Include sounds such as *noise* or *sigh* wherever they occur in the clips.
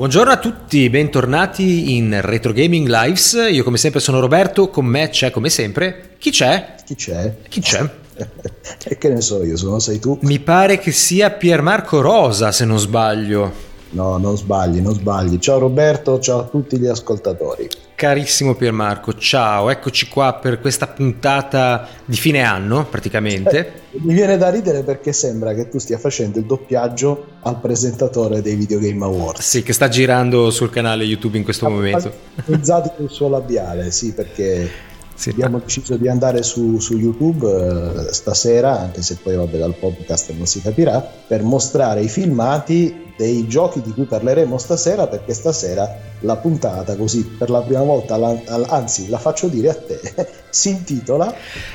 Buongiorno a tutti, bentornati in Retro Gaming Lives. Io come sempre sono Roberto, con me c'è come sempre. Chi c'è? Chi c'è? Chi c'è? *laughs* e che ne so io, sono sei tu? Mi pare che sia Piermarco Rosa, se non sbaglio. No, non sbagli, non sbagli. Ciao Roberto, ciao a tutti gli ascoltatori. Carissimo Piermarco, ciao, eccoci qua per questa puntata di fine anno praticamente. Eh, mi viene da ridere perché sembra che tu stia facendo il doppiaggio al presentatore dei Video Game Awards. Sì, che sta girando sul canale YouTube in questo ha, momento. Utilizzato il suo labiale, sì, perché sì. abbiamo deciso di andare su, su YouTube eh, stasera, anche se poi vabbè dal podcast non si capirà, per mostrare i filmati dei giochi di cui parleremo stasera perché stasera la puntata così per la prima volta anzi la faccio dire a te *laughs* si intitola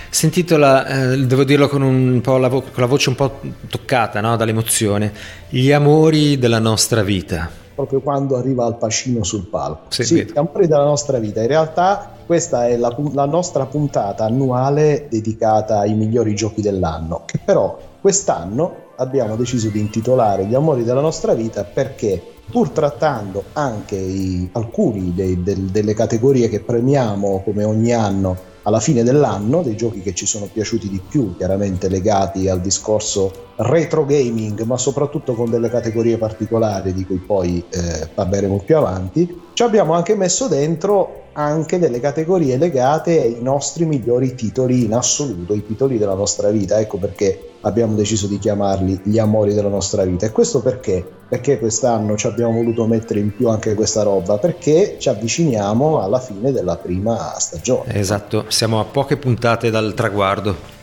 si intitola eh, devo dirlo con, un po la vo- con la voce un po' toccata no? dall'emozione gli amori della nostra vita. Proprio quando arriva al pacino sul palco. Sì, sì gli amori della nostra vita. In realtà questa è la, la nostra puntata annuale dedicata ai migliori giochi dell'anno che però quest'anno abbiamo deciso di intitolare Gli amori della nostra vita perché pur trattando anche i, alcuni dei, del, delle categorie che premiamo come ogni anno alla fine dell'anno, dei giochi che ci sono piaciuti di più, chiaramente legati al discorso retro gaming, ma soprattutto con delle categorie particolari di cui poi eh, parleremo più avanti, ci abbiamo anche messo dentro anche delle categorie legate ai nostri migliori titoli in assoluto, i titoli della nostra vita. Ecco perché abbiamo deciso di chiamarli gli amori della nostra vita. E questo perché? Perché quest'anno ci abbiamo voluto mettere in più anche questa roba? Perché ci avviciniamo alla fine della prima stagione. Esatto, siamo a poche puntate dal traguardo.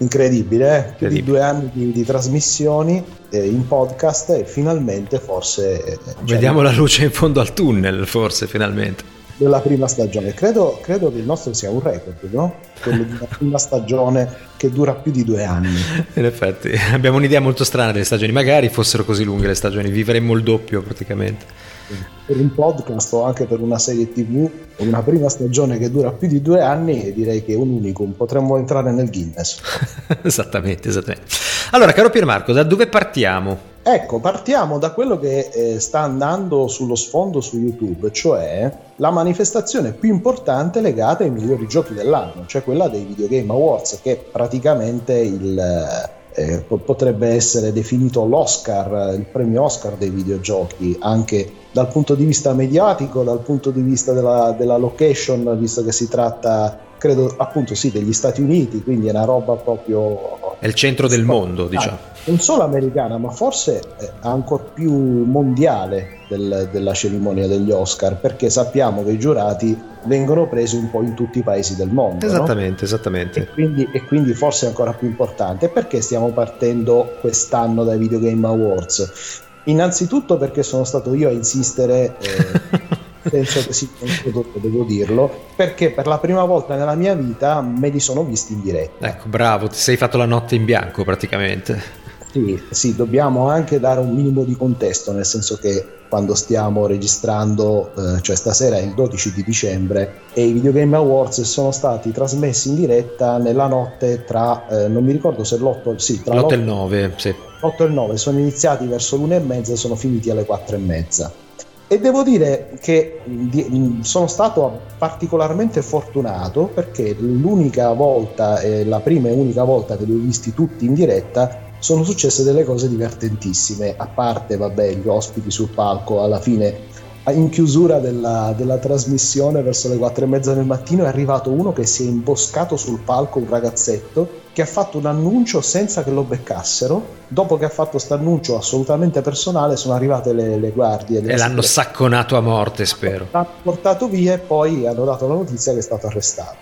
Incredibile, eh? più di due anni di, di trasmissioni eh, in podcast e finalmente forse... Eh, Vediamo la luce in fondo al tunnel, forse finalmente della prima stagione. Credo, credo, che il nostro sia un record, no? Quello di una *laughs* prima stagione che dura più di due anni. In effetti, abbiamo un'idea molto strana delle stagioni. Magari fossero così lunghe le stagioni, vivremmo il doppio praticamente. Per un podcast o anche per una serie TV, una prima stagione che dura più di due anni, direi che è un unicum. Potremmo entrare nel Guinness. *laughs* esattamente, esattamente. Allora, caro Piermarco, da dove partiamo? Ecco, partiamo da quello che eh, sta andando sullo sfondo su YouTube, cioè la manifestazione più importante legata ai migliori giochi dell'anno, cioè quella dei Video Game Awards, che è praticamente il, eh, potrebbe essere definito l'Oscar, il premio Oscar dei videogiochi, anche dal punto di vista mediatico, dal punto di vista della, della location, visto che si tratta, credo appunto sì, degli Stati Uniti, quindi è una roba proprio... È il centro del mondo, diciamo non solo americana, ma forse ancora più mondiale del, della cerimonia degli Oscar, perché sappiamo che i giurati vengono presi un po' in tutti i paesi del mondo. Esattamente, no? esattamente. E quindi, e quindi forse è ancora più importante. Perché stiamo partendo quest'anno dai Video Game Awards? Innanzitutto perché sono stato io a insistere. Eh, *laughs* penso che sia un devo dirlo, perché per la prima volta nella mia vita me li sono visti in diretta. Ecco, bravo, ti sei fatto la notte in bianco praticamente. Sì, sì, dobbiamo anche dare un minimo di contesto, nel senso che quando stiamo registrando, eh, cioè stasera è il 12 di dicembre, e i Video Game Awards sono stati trasmessi in diretta nella notte tra, eh, non mi ricordo se l'8, sì, tra l'8 e il 9, sì. L'8 e il 9, sono iniziati verso l'una e mezza e sono finiti alle 4 e mezza. E devo dire che sono stato particolarmente fortunato perché l'unica volta, eh, la prima e unica volta che li ho visti tutti in diretta, sono successe delle cose divertentissime, a parte vabbè, gli ospiti sul palco, alla fine in chiusura della, della, trasmissione verso le quattro e mezza del mattino è arrivato uno che si è imboscato sul palco, un ragazzetto, che ha fatto un annuncio senza che lo beccassero. Dopo che ha fatto questo annuncio assolutamente personale sono arrivate le, le guardie. E l'hanno sacconato a morte, spero. L'ha portato via e poi hanno dato la notizia che è stato arrestato.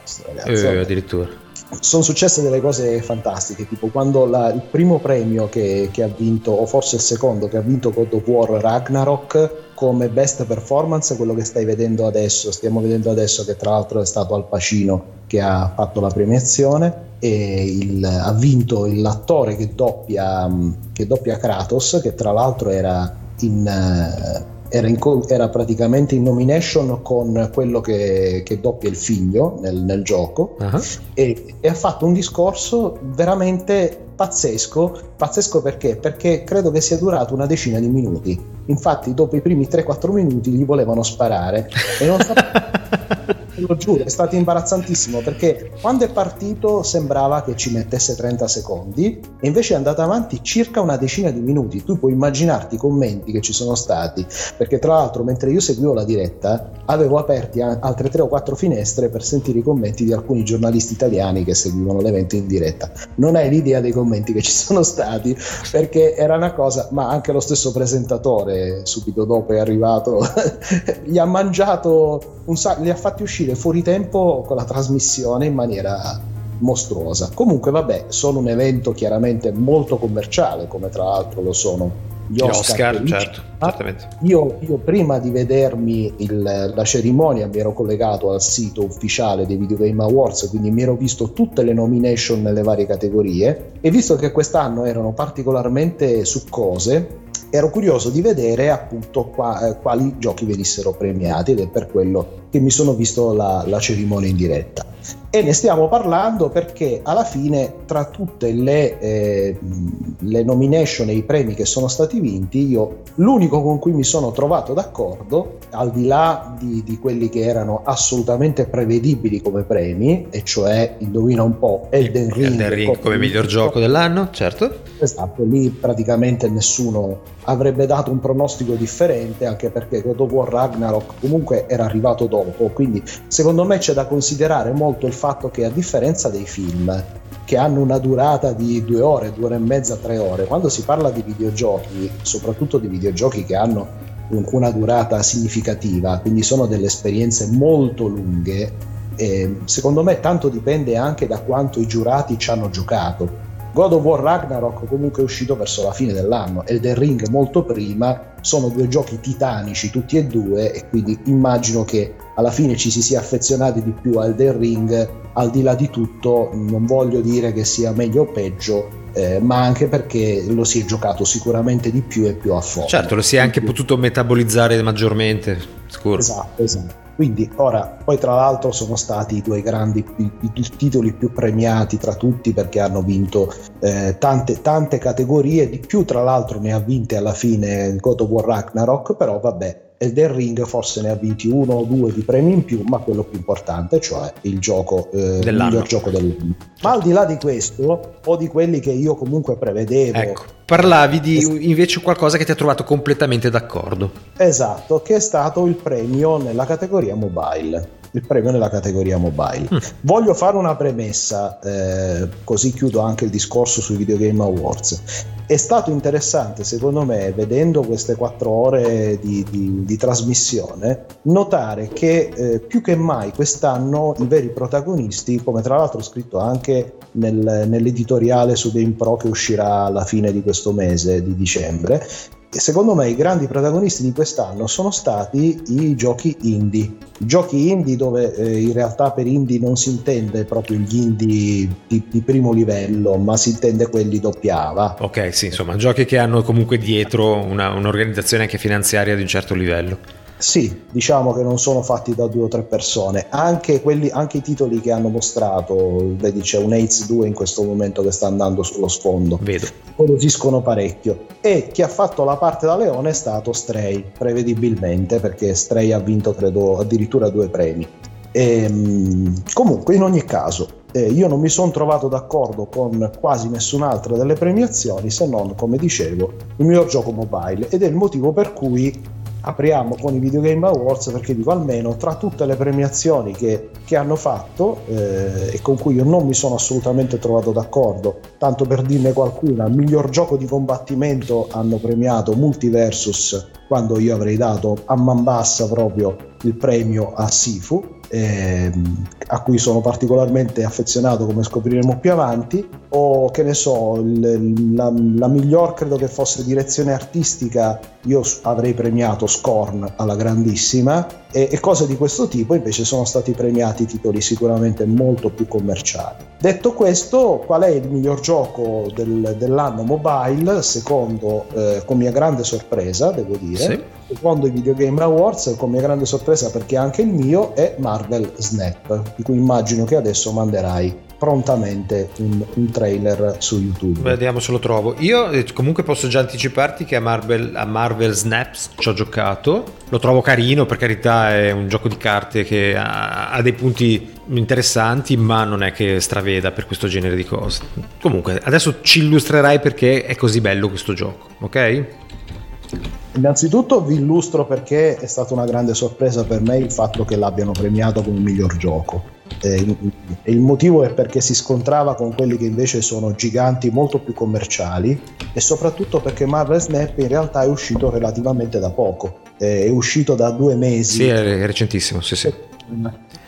Eh, addirittura sono successe delle cose fantastiche, tipo quando la, il primo premio che, che, ha vinto, o forse il secondo, che ha vinto God of War Ragnarok come best performance, quello che stai vedendo adesso, stiamo vedendo adesso che tra l'altro è stato Al Pacino che ha fatto la premiazione e il, ha vinto l'attore che doppia, che doppia Kratos, che tra l'altro era in... Era, in, era, praticamente in nomination con quello che, che doppia il figlio nel, nel gioco uh-huh. e, e, ha fatto un discorso veramente pazzesco, pazzesco perché? Perché credo che sia durato una decina di minuti. Infatti, dopo i primi 3-4 minuti gli volevano sparare e non sapevano. *laughs* lo giuro, è stato imbarazzantissimo perché quando è partito sembrava che ci mettesse 30 secondi e invece è andato avanti circa una decina di minuti. Tu puoi immaginarti i commenti che ci sono stati, perché tra l'altro mentre io seguivo la diretta avevo aperti altre 3 o 4 finestre per sentire i commenti di alcuni giornalisti italiani che seguivano l'evento in diretta. Non hai l'idea dei commenti che ci sono stati perché era una cosa, ma anche lo stesso presentatore subito dopo è arrivato, *laughs* gli ha mangiato un sacco, li ha fatti uscire fuori tempo con la trasmissione in maniera mostruosa. Comunque, vabbè, sono un evento chiaramente molto commerciale, come tra l'altro lo sono gli Oscar. Oscar certo, certamente. Io, io, prima di vedermi il, la cerimonia mi ero collegato al sito ufficiale dei Video Game Awards, quindi mi ero visto tutte le nomination nelle varie categorie e visto che quest'anno erano particolarmente succose, ero curioso di vedere appunto qua, eh, quali giochi venissero premiati ed è per quello che mi sono visto la, la cerimonia in diretta. E ne stiamo parlando perché alla fine tra tutte le, eh, le, nomination e i premi che sono stati vinti, io l'unico con cui mi sono trovato d'accordo, al di là di, di quelli che erano assolutamente prevedibili come premi, e cioè indovina un po' Elden Ring, Elden Ring come miglior gioco dell'anno, certo. Esatto, lì praticamente nessuno avrebbe dato un pronostico differente, anche perché God of War Ragnarok comunque era arrivato dopo, quindi secondo me c'è da considerare molto il fatto che a differenza dei film che hanno una durata di due ore, due ore e mezza, tre ore, quando si parla di videogiochi, soprattutto di videogiochi che hanno una durata significativa, quindi sono delle esperienze molto lunghe, eh, secondo me tanto dipende anche da quanto i giurati ci hanno giocato God of War Ragnarok comunque è uscito verso la fine dell'anno, Elden Ring molto prima, sono due giochi titanici tutti e due e quindi immagino che alla fine ci si sia affezionati di più a Elden Ring, al di là di tutto non voglio dire che sia meglio o peggio, eh, ma anche perché lo si è giocato sicuramente di più e più a fondo. Certo, lo si è anche potuto metabolizzare maggiormente, sicuro. Esatto, esatto. Quindi ora, poi tra l'altro sono stati i due grandi i, i titoli più premiati tra tutti perché hanno vinto eh, tante, tante categorie, di più tra l'altro ne ha vinte alla fine God of War Ragnarok, però vabbè, Elden Ring forse ne ha vinti uno o due di premi in più, ma quello più importante, cioè il gioco eh, miglior gioco dell'anno. Ma al di là di questo, o di quelli che io comunque prevedevo. Ecco, parlavi di invece qualcosa che ti ha trovato completamente d'accordo. Esatto, che è stato il premio nella categoria mobile il premio nella categoria mobile. Mm. Voglio fare una premessa, eh, così chiudo anche il discorso sui Video Game Awards. È stato interessante, secondo me, vedendo queste quattro ore di, di, di trasmissione, notare che eh, più che mai quest'anno i veri protagonisti, come tra l'altro scritto anche nel, nell'editoriale su GamePro che uscirà alla fine di questo mese di dicembre, secondo me i grandi protagonisti di quest'anno sono stati i giochi indie. Giochi indie dove eh, in realtà per indie non si intende proprio gli indie di, di primo livello, ma si intende quelli doppia A. Ok, sì, insomma, giochi che hanno comunque dietro una, un'organizzazione anche finanziaria di un certo livello. Sì, diciamo che non sono fatti da due o tre persone. Anche, quelli, anche i titoli che hanno mostrato, vedi c'è un AIDS 2 in questo momento che sta andando sullo sfondo. Vedo. Colosiscono parecchio. E chi ha fatto la parte da leone è stato Stray, prevedibilmente, perché Stray ha vinto credo addirittura due premi. E, ehm, comunque, in ogni caso, eh, io non mi sono trovato d'accordo con quasi nessun'altra delle premiazioni se non, come dicevo, il miglior gioco mobile ed è il motivo per cui apriamo con i Video Game Awards perché dico almeno tra tutte le premiazioni che, che hanno fatto eh, e con cui io non mi sono assolutamente trovato d'accordo, tanto per dirne qualcuna, miglior gioco di combattimento hanno premiato Multiversus quando io avrei dato a man bassa proprio il premio a Sifu eh, a cui sono particolarmente affezionato come scopriremo più avanti o che ne so il, la, la, miglior credo che fosse direzione artistica io avrei premiato Scorn alla grandissima e, e cose di questo tipo invece sono stati premiati titoli sicuramente molto più commerciali. Detto questo qual è il miglior gioco del, dell'anno mobile secondo eh, con mia grande sorpresa devo dire? Sì secondo i Video Game Awards, con mia grande sorpresa perché anche il mio è Marvel Snap, di cui immagino che adesso manderai prontamente un, un, trailer su YouTube. Vediamo se lo trovo. Io eh, comunque posso già anticiparti che a Marvel, a Marvel Snaps ci ho giocato, lo trovo carino, per carità è un gioco di carte che ha, ha dei punti interessanti, ma non è che straveda per questo genere di cose. Comunque, adesso ci illustrerai perché è così bello questo gioco, ok? Innanzitutto vi illustro perché è stata una grande sorpresa per me il fatto che l'abbiano premiato come miglior gioco. Eh, il motivo è perché si scontrava con quelli che invece sono giganti molto più commerciali e soprattutto perché Marvel Snap in realtà è uscito relativamente da poco, eh, è uscito da due mesi. Sì, è recentissimo, sì, sì.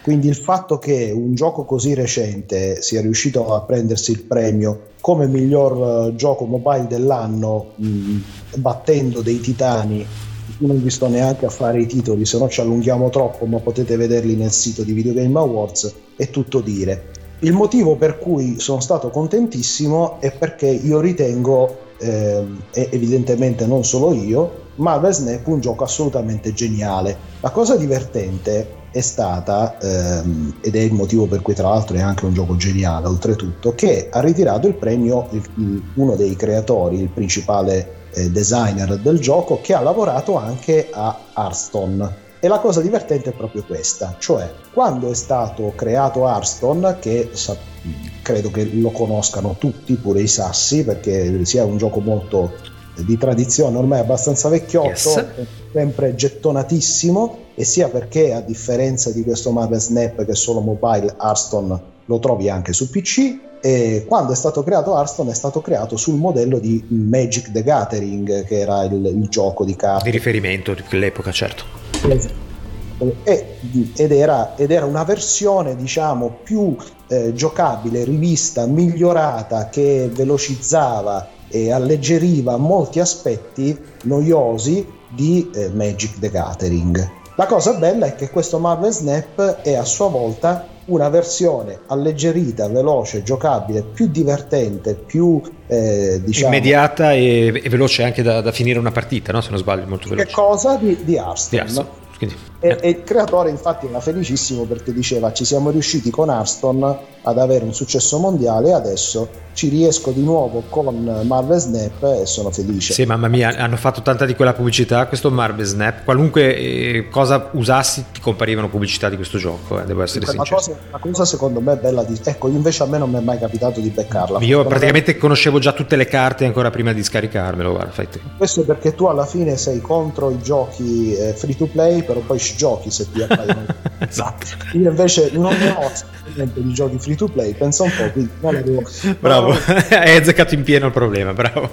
Quindi il fatto che un gioco così recente sia riuscito a prendersi il premio come miglior uh, gioco mobile dell'anno, mh, battendo dei titani, non vi sto neanche a fare i titoli, se no ci allunghiamo troppo, ma potete vederli nel sito di Video Game Awards, è tutto dire. Il motivo per cui sono stato contentissimo è perché io ritengo, eh, evidentemente non solo io, Marvel Snap un gioco assolutamente geniale. La cosa divertente è stata, ehm, ed è il motivo per cui tra l'altro è anche un gioco geniale oltretutto, che ha ritirato il premio il, uno dei creatori, il principale eh, designer del gioco, che ha lavorato anche a Hearthstone. E la cosa divertente è proprio questa, cioè quando è stato creato Hearthstone, che sa, credo che lo conoscano tutti, pure i sassi, perché sia un gioco molto di tradizione ormai abbastanza vecchiotto, yes. sempre gettonatissimo, e sia perché a differenza di questo Marvel Snap che è solo mobile, Hearthstone lo trovi anche su PC. E quando è stato creato Hearthstone è stato creato sul modello di Magic the Gathering, che era il, il gioco di carte. Di riferimento di quell'epoca, certo. E, ed, era, ed, era, una versione diciamo più eh, giocabile, rivista, migliorata che velocizzava e alleggeriva molti aspetti noiosi di eh, Magic the Gathering. La cosa bella è che questo Marvel Snap è a sua volta una versione alleggerita, veloce, giocabile, più divertente, più eh, diciamo, immediata e, e, veloce anche da, da, finire una partita, no? se non sbaglio, molto veloce. Che cosa di, di Hearthstone. Di Hearthstone. Quindi, e, eh. e, il creatore infatti era felicissimo perché diceva ci siamo riusciti con Hearthstone ad avere un successo mondiale e adesso ci riesco di nuovo con Marvel Snap e sono felice. Sì, mamma mia, hanno fatto tanta di quella pubblicità, questo Marvel Snap, qualunque eh, cosa usassi ti comparivano pubblicità di questo gioco, eh, devo essere la sincero. Cosa, la cosa secondo me è bella di... Ecco, invece a me non mi è mai capitato di beccarla. Io praticamente me... conoscevo già tutte le carte ancora prima di scaricarmelo, guarda, fai te. Questo perché tu alla fine sei contro i giochi eh, free to play, però poi ci giochi se ti *laughs* appaiono. esatto. Io invece non ne ho di giochi free to play, pensa un po', quindi non devo... Bravo, *laughs* hai azzeccato in pieno il problema, bravo.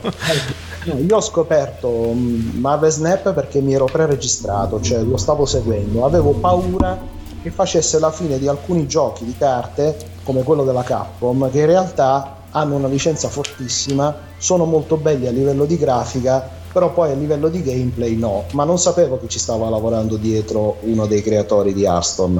No, io ho scoperto mm, Marvel Snap perché mi ero pre-registrato, cioè lo stavo seguendo, avevo paura che facesse la fine di alcuni giochi di carte come quello della Capcom che in realtà hanno una licenza fortissima, sono molto belli a livello di grafica, però poi a livello di gameplay no, ma non sapevo che ci stava lavorando dietro uno dei creatori di Hearthstone.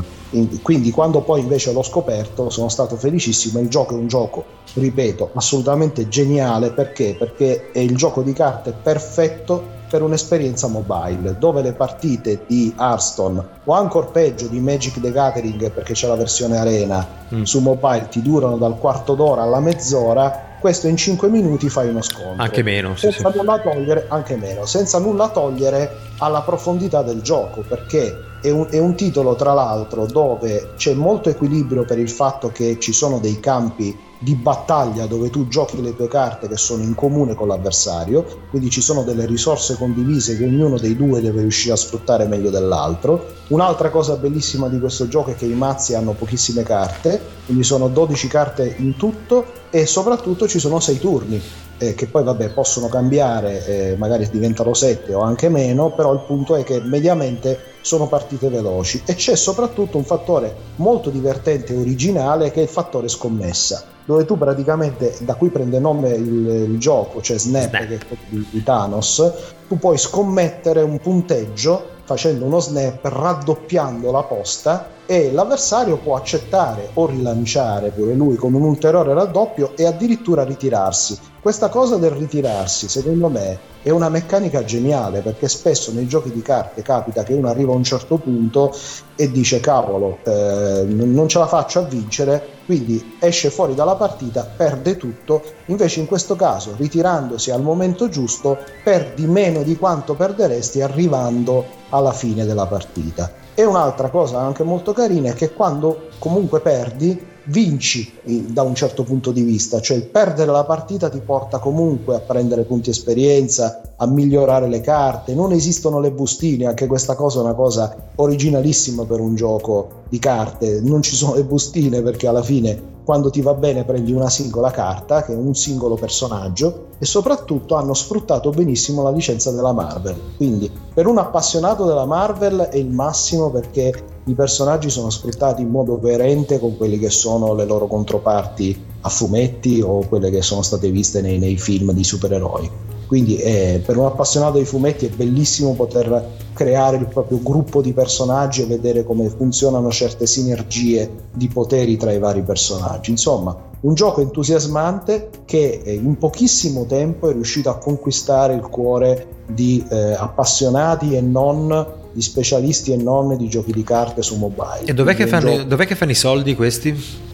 Quindi quando poi invece l'ho scoperto sono stato felicissimo, il gioco è un gioco, ripeto, assolutamente geniale perché? Perché è il gioco di carte perfetto per un'esperienza mobile, dove le partite di Hearthstone o ancora peggio di Magic the Gathering perché c'è la versione arena mm. su mobile ti durano dal quarto d'ora alla mezz'ora, questo in 5 minuti fai uno scontro. Anche meno, sì, senza sì. nulla togliere, anche meno, senza nulla togliere alla profondità del gioco, perché è un, è un, titolo tra l'altro dove c'è molto equilibrio per il fatto che ci sono dei campi di battaglia dove tu giochi le tue carte che sono in comune con l'avversario, quindi ci sono delle risorse condivise che ognuno dei due deve riuscire a sfruttare meglio dell'altro. Un'altra cosa bellissima di questo gioco è che i mazzi hanno pochissime carte, quindi sono 12 carte in tutto e soprattutto ci sono 6 turni. Eh, che poi vabbè possono cambiare, eh, magari diventano 7 o anche meno, però il punto è che mediamente sono partite veloci e c'è soprattutto un fattore molto divertente e originale che è il fattore scommessa dove tu praticamente, da cui prende nome il, il gioco, cioè Snap, Snap. che è di, di Thanos, tu puoi scommettere un punteggio facendo uno snap, raddoppiando la posta e l'avversario può accettare o rilanciare pure lui con un ulteriore raddoppio e addirittura ritirarsi. Questa cosa del ritirarsi, secondo me, è una meccanica geniale perché spesso nei giochi di carte capita che uno arriva a un certo punto e dice cavolo, eh, non ce la faccio a vincere, quindi esce fuori dalla partita, perde tutto, invece in questo caso ritirandosi al momento giusto perdi meno di quanto perderesti arrivando alla fine della partita. E un'altra cosa anche molto carina è che quando comunque perdi vinci da un certo punto di vista, cioè il perdere la partita ti porta comunque a prendere punti esperienza, a migliorare le carte, non esistono le bustine, anche questa cosa è una cosa originalissima per un gioco di carte, non ci sono le bustine perché alla fine quando ti va bene prendi una singola carta, che è un singolo personaggio, e soprattutto hanno sfruttato benissimo la licenza della Marvel. Quindi per un appassionato della Marvel è il massimo perché i personaggi sono sfruttati in modo coerente con quelli che sono le loro controparti a fumetti o quelle che sono state viste nei, nei film di supereroi. Quindi eh, per un appassionato di fumetti è bellissimo poter creare il proprio gruppo di personaggi e vedere come funzionano certe sinergie di poteri tra i vari personaggi. Insomma, un gioco entusiasmante che eh, in pochissimo tempo è riuscito a conquistare il cuore di eh, appassionati e non di specialisti e non di giochi di carte su mobile. E dov'è che, fanno, gioco... dov'è che fanno i soldi questi?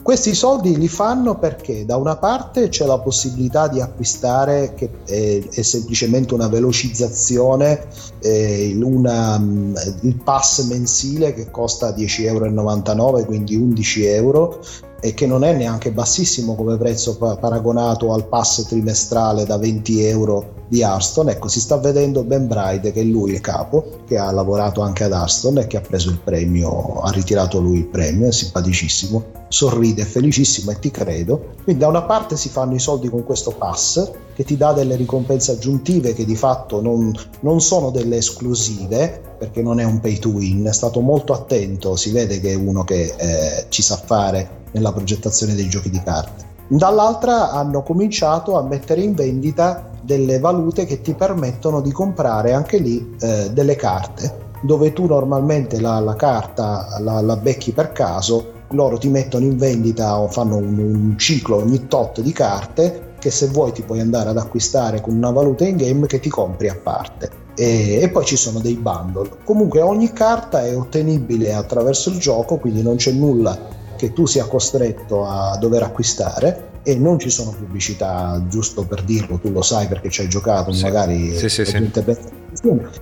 Questi soldi li fanno perché da una parte c'è la possibilità di acquistare, che è, è semplicemente una velocizzazione, eh, una, mm, il pass mensile che costa 10,99 euro, quindi 11 euro, e che non è neanche bassissimo come prezzo paragonato al pass trimestrale da 20 euro di Arston. Ecco, si sta vedendo Ben Bride, che è lui il capo, che ha lavorato anche ad Arston e che ha preso il premio, ha ritirato lui il premio, è simpaticissimo, sorride, è felicissimo e ti credo. Quindi da una parte si fanno i soldi con questo pass che ti dà delle ricompense aggiuntive che di fatto non, non sono delle esclusive, perché non è un pay to win, è stato molto attento, si vede che è uno che eh, ci sa fare nella progettazione dei giochi di carte. Dall'altra hanno cominciato a mettere in vendita delle valute che ti permettono di comprare anche lì eh, delle carte, dove tu normalmente la, la carta la, la, becchi per caso, loro ti mettono in vendita o fanno un, un ciclo ogni tot di carte che se vuoi ti puoi andare ad acquistare con una valuta in game che ti compri a parte. E, e, poi ci sono dei bundle. Comunque ogni carta è ottenibile attraverso il gioco, quindi non c'è nulla che tu sia costretto a dover acquistare e non ci sono pubblicità, giusto per dirlo, tu lo sai perché ci hai giocato, sì. magari sì, sì, sì.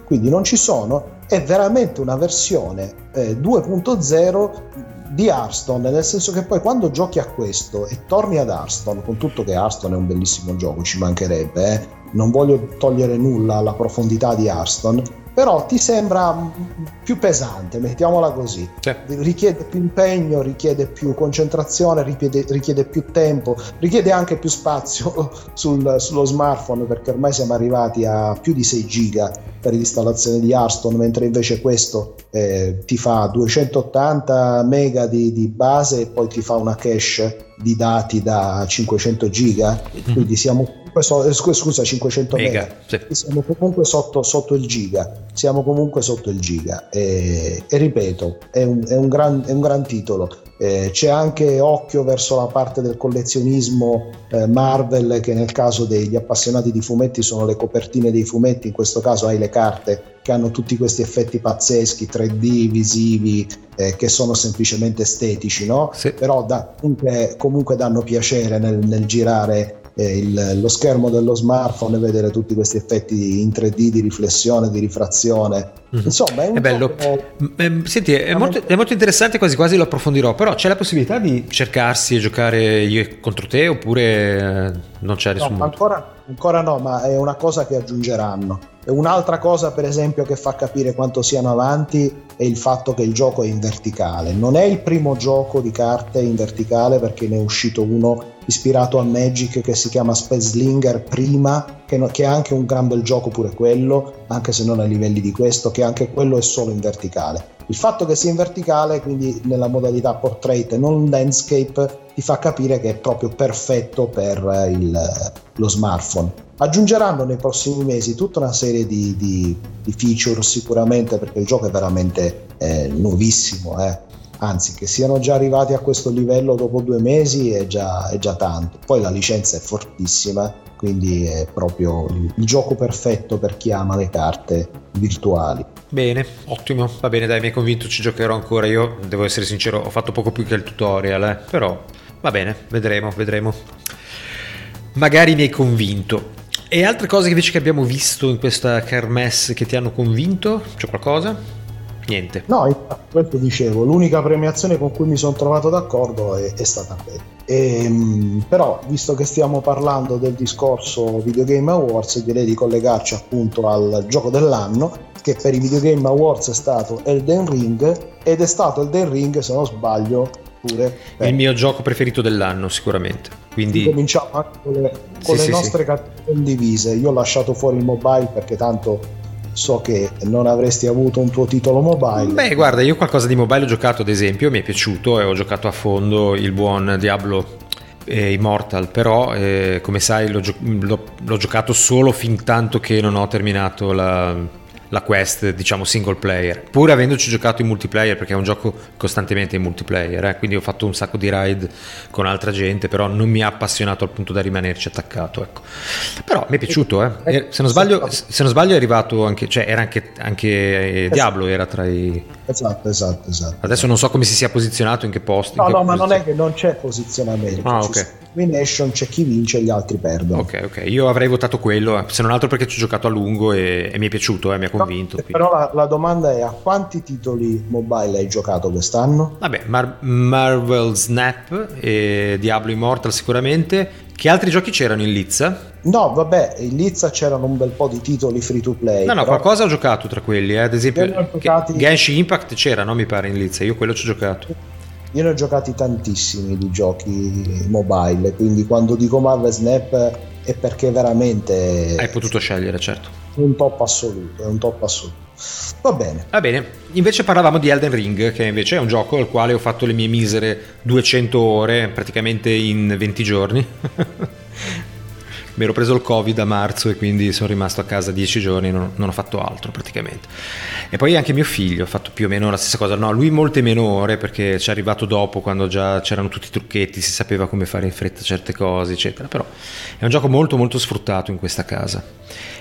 quindi non ci sono, è veramente una versione eh, 2.0 di Hearthstone, nel senso che poi quando giochi a questo e torni ad Hearthstone, con tutto che Hearthstone è un bellissimo gioco, ci mancherebbe, eh? non voglio togliere nulla alla profondità di Hearthstone, però ti sembra più pesante, mettiamola così. Sì. Richiede più impegno, richiede più concentrazione, richiede, richiede più tempo, richiede anche più spazio *laughs* sul, sullo smartphone perché ormai siamo arrivati a più di 6 giga per l'installazione di Hearthstone, mentre invece questo eh, ti fa 280 mega di, di base e poi ti fa una cache di dati da 500 giga, mm-hmm. quindi siamo so, eh, scusa 500 mega, mega. Sì. siamo comunque sotto, sotto, il giga siamo comunque sotto il giga e, e ripeto è un, è, un gran, è un, gran, titolo eh, c'è anche occhio verso la parte del collezionismo eh, Marvel che nel caso degli appassionati di fumetti sono le copertine dei fumetti in questo caso hai le carte che hanno tutti questi effetti pazzeschi 3D visivi eh, che sono semplicemente estetici no? Sì. però da, comunque, comunque danno piacere nel, nel girare eh, il, lo schermo dello smartphone e vedere tutti questi effetti in 3D di riflessione, di rifrazione. Mm-hmm. Insomma, è, è bello. Eh, senti, è molto, è molto, interessante, quasi quasi lo approfondirò, però c'è la possibilità di cercarsi e giocare io contro te oppure eh, non c'è nessun no, ancora, ancora no, ma è una cosa che aggiungeranno. E un'altra cosa, per esempio, che fa capire quanto siano avanti è il fatto che il gioco è in verticale. Non è il primo gioco di carte in verticale perché ne è uscito uno ispirato a Magic che si chiama Spellslinger prima, che, no, che, è anche un gran bel gioco pure quello, anche se non ai livelli di questo, che anche quello è solo in verticale. Il fatto che sia in verticale, quindi nella modalità portrait e non landscape, ti fa capire che è proprio perfetto per il, lo smartphone. aggiungeranno nei prossimi mesi tutta una serie di, di, di feature sicuramente perché il gioco è veramente eh, nuovissimo, eh. Anzi che siano già arrivati a questo livello dopo due mesi è già, è già tanto, poi la licenza è fortissima, quindi è proprio il, gioco perfetto per chi ama le carte virtuali. Bene, ottimo, va bene, dai, mi hai convinto, ci giocherò ancora. Io devo essere sincero, ho fatto poco più che il tutorial, eh, però va bene, vedremo, vedremo. Magari mi hai convinto. E altre cose invece che abbiamo visto in questa kermesse che ti hanno convinto? C'è qualcosa? Niente. No, questo dicevo, l'unica premiazione con cui mi sono trovato d'accordo è, è stata quella. E, ehm, però, visto che stiamo parlando del discorso Video Game Awards, direi di collegarci appunto al gioco dell'anno, che per i Video Game Awards è stato Elden Ring, ed è stato Elden Ring, se non sbaglio, pure... Il mio gioco preferito dell'anno, sicuramente. Quindi... Cominciamo anche con le, con sì, le sì, nostre sì. condivise. Io ho lasciato fuori il mobile perché tanto so che non avresti avuto un tuo titolo mobile. Beh, guarda, io qualcosa di mobile ho giocato, ad esempio, mi è piaciuto e ho giocato a fondo il buon Diablo eh, Immortal, però eh, come sai l'ho, gio- l'ho, l'ho giocato solo fin tanto che non ho terminato la la quest diciamo single player pur avendoci giocato in multiplayer perché è un gioco costantemente in multiplayer eh? quindi ho fatto un sacco di ride con altra gente però non mi ha appassionato al punto da rimanerci attaccato ecco. però mi è piaciuto eh? eh se, non sbaglio, se non sbaglio è arrivato anche cioè era anche, anche eh, esatto. Diablo era tra i esatto esatto esatto adesso non so come si sia posizionato in che posto no no ma non è che non c'è posizionamento ah ok Nation c'è chi vince e gli altri perdono. Ok, ok. Io avrei votato quello, se non altro perché ci ho giocato a lungo e, e mi è piaciuto, eh, mi ha convinto. No, però la, la, domanda è: a quanti titoli mobile hai giocato quest'anno? Vabbè, Mar- Marvel Snap e Diablo Immortal sicuramente. Che altri giochi c'erano in Lizza? No, vabbè, in Lizza c'erano un bel po' di titoli free to play. No, no, però... qualcosa ho giocato tra quelli, eh. ad esempio. Giocati... Genshin Impact c'era, no? Mi pare in Lizza, io quello ci ho giocato. Io ne ho giocati tantissimi di giochi mobile, quindi quando dico Marvel Snap è perché veramente... Hai potuto scegliere, certo. Un top assoluto, è un top assoluto. Va bene. Va bene. Invece parlavamo di Elden Ring, che invece è un gioco al quale ho fatto le mie misere 200 ore, praticamente in 20 giorni. *laughs* mi ero preso il covid a marzo e quindi sono rimasto a casa dieci giorni non, non, ho fatto altro praticamente. E poi anche mio figlio ha fatto più o meno la stessa cosa. No lui molte meno ore perché ci è arrivato dopo quando già c'erano tutti i trucchetti si sapeva come fare in fretta certe cose eccetera. Però è un gioco molto molto sfruttato in questa casa.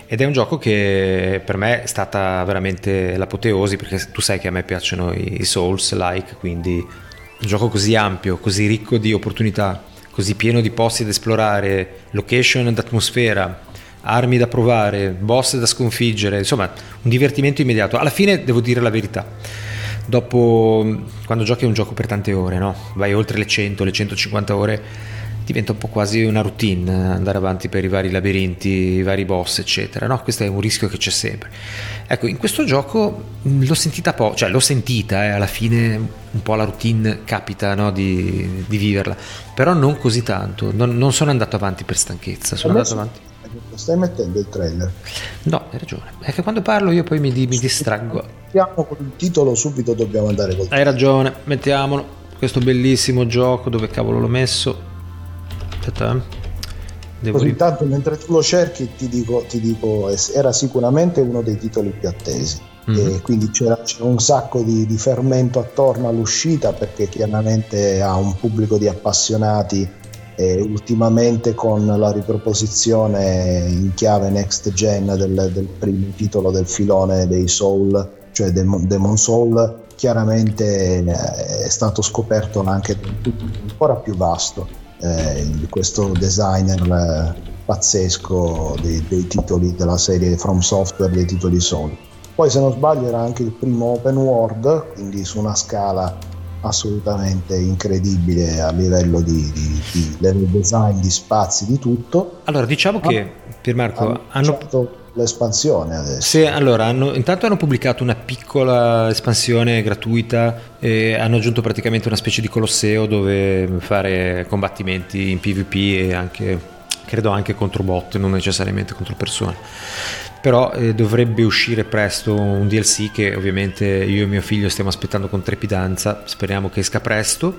Ed è un gioco che per me è stata veramente l'apoteosi perché tu sai che a me piacciono i Souls like quindi un gioco così ampio così ricco di opportunità così pieno di posti da esplorare, location ed atmosfera, armi da provare, boss da sconfiggere, insomma un divertimento immediato. Alla fine devo dire la verità, dopo quando giochi un gioco per tante ore, no? vai oltre le 100, le 150 ore, diventa un po' quasi una routine andare avanti per i vari labirinti, i vari boss, eccetera. No? Questo è un rischio che c'è sempre. Ecco, in questo gioco l'ho sentita po', cioè l'ho sentita, eh, alla fine un po' la routine capita no, di, di, viverla, però non così tanto, non, non sono andato avanti per stanchezza, sono andato avanti. Stai mettendo il trailer? No, hai ragione. È che quando parlo io poi mi, mi distraggo. Mettiamo con il titolo subito, dobbiamo andare col Hai ragione, mettiamolo. Questo bellissimo gioco, dove cavolo l'ho messo? Aspetta, eh. Devo Così intanto mentre tu lo cerchi ti dico, ti dico, era sicuramente uno dei titoli più attesi. Mm-hmm. quindi c'era, c'era, un sacco di, di, fermento attorno all'uscita perché chiaramente ha un pubblico di appassionati e ultimamente con la riproposizione in chiave next gen del, del primo titolo del filone dei Soul, cioè Demon, Demon Soul, chiaramente eh, è stato scoperto anche un pubblico ancora più vasto eh, questo designer eh, pazzesco dei, dei, titoli della serie From Software, dei titoli Sony. Poi se non sbaglio era anche il primo open world, quindi su una scala assolutamente incredibile a livello di, di, di level design, di spazi, di tutto. Allora diciamo ah, che Piermarco hanno l'espansione adesso. Sì, allora, hanno, intanto hanno pubblicato una piccola espansione gratuita e hanno aggiunto praticamente una specie di colosseo dove fare combattimenti in PvP e anche, credo anche contro bot, non necessariamente contro persone. Però eh, dovrebbe uscire presto un DLC che ovviamente io e mio figlio stiamo aspettando con trepidanza, speriamo che esca presto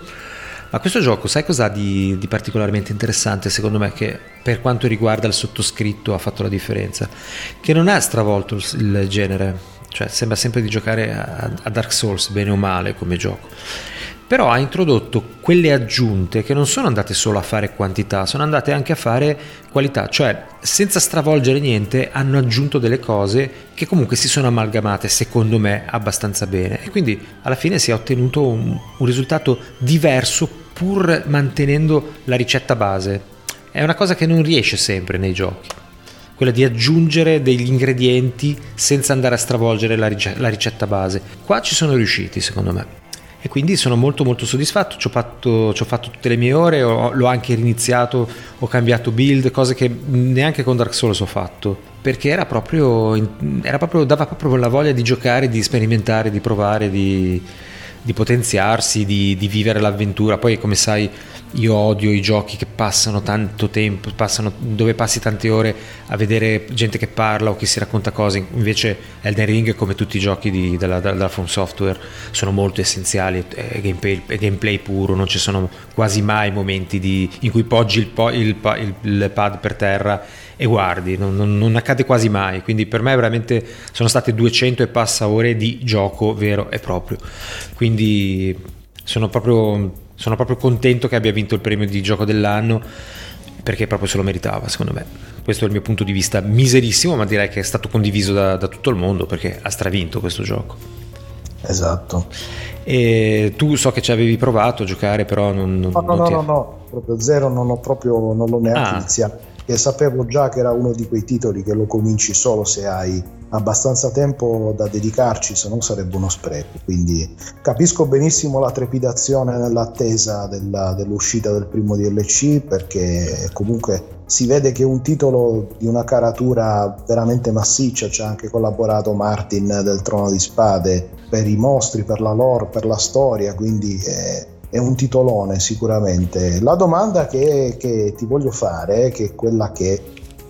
Ma questo gioco, sai cos'ha di, di, particolarmente interessante secondo me che per quanto riguarda il sottoscritto ha fatto la differenza? Che non ha stravolto il, il genere, cioè sembra sempre di giocare a, a Dark Souls, bene o male come gioco però ha introdotto quelle aggiunte che non sono andate solo a fare quantità, sono andate anche a fare qualità, cioè senza stravolgere niente hanno aggiunto delle cose che comunque si sono amalgamate secondo me abbastanza bene e quindi alla fine si è ottenuto un, un risultato diverso pur mantenendo la ricetta base. È una cosa che non riesce sempre nei giochi quella di aggiungere degli ingredienti senza andare a stravolgere la, ricetta base. Qua ci sono riusciti, secondo me e quindi sono molto molto soddisfatto, ci ho fatto, ci ho fatto tutte le mie ore, ho, l'ho anche riniziato, ho cambiato build, cose che neanche con Dark Souls ho fatto, perché era proprio, era proprio dava proprio la voglia di giocare, di sperimentare, di provare, di, di potenziarsi, di, di vivere l'avventura, poi come sai io odio i giochi che passano tanto tempo, passano, dove passi tante ore a vedere gente che parla o che si racconta cose. Invece Elden Ring, come tutti i giochi di, della, della From Software, sono molto essenziali, è gameplay, è gameplay puro, non ci sono quasi mai momenti di, in cui poggi il, il, il, il, pad per terra e guardi, non, non, non accade quasi mai. Quindi per me veramente sono state 200 e passa ore di gioco vero e proprio. Quindi sono proprio sono proprio contento che abbia vinto il premio di gioco dell'anno perché proprio se lo meritava secondo me. Questo è il mio punto di vista miserissimo, ma direi che è stato condiviso da, da tutto il mondo perché ha stravinto questo gioco. Esatto. E tu so che ci avevi provato a giocare, però non... non no, no, non no, no, no, proprio zero, non ho proprio, non l'ho neanche ah. iniziato. E sapevo già che era uno di quei titoli che lo cominci solo se hai abbastanza tempo da dedicarci, se no sarebbe uno spreco. Quindi capisco benissimo la trepidazione nell'attesa della, dell'uscita del primo DLC perché comunque si vede che è un titolo di una caratura veramente massiccia, ci ha anche collaborato Martin del Trono di Spade per i mostri, per la lore, per la storia, quindi è, è un titolone sicuramente. La domanda che, che ti voglio fare, che è quella che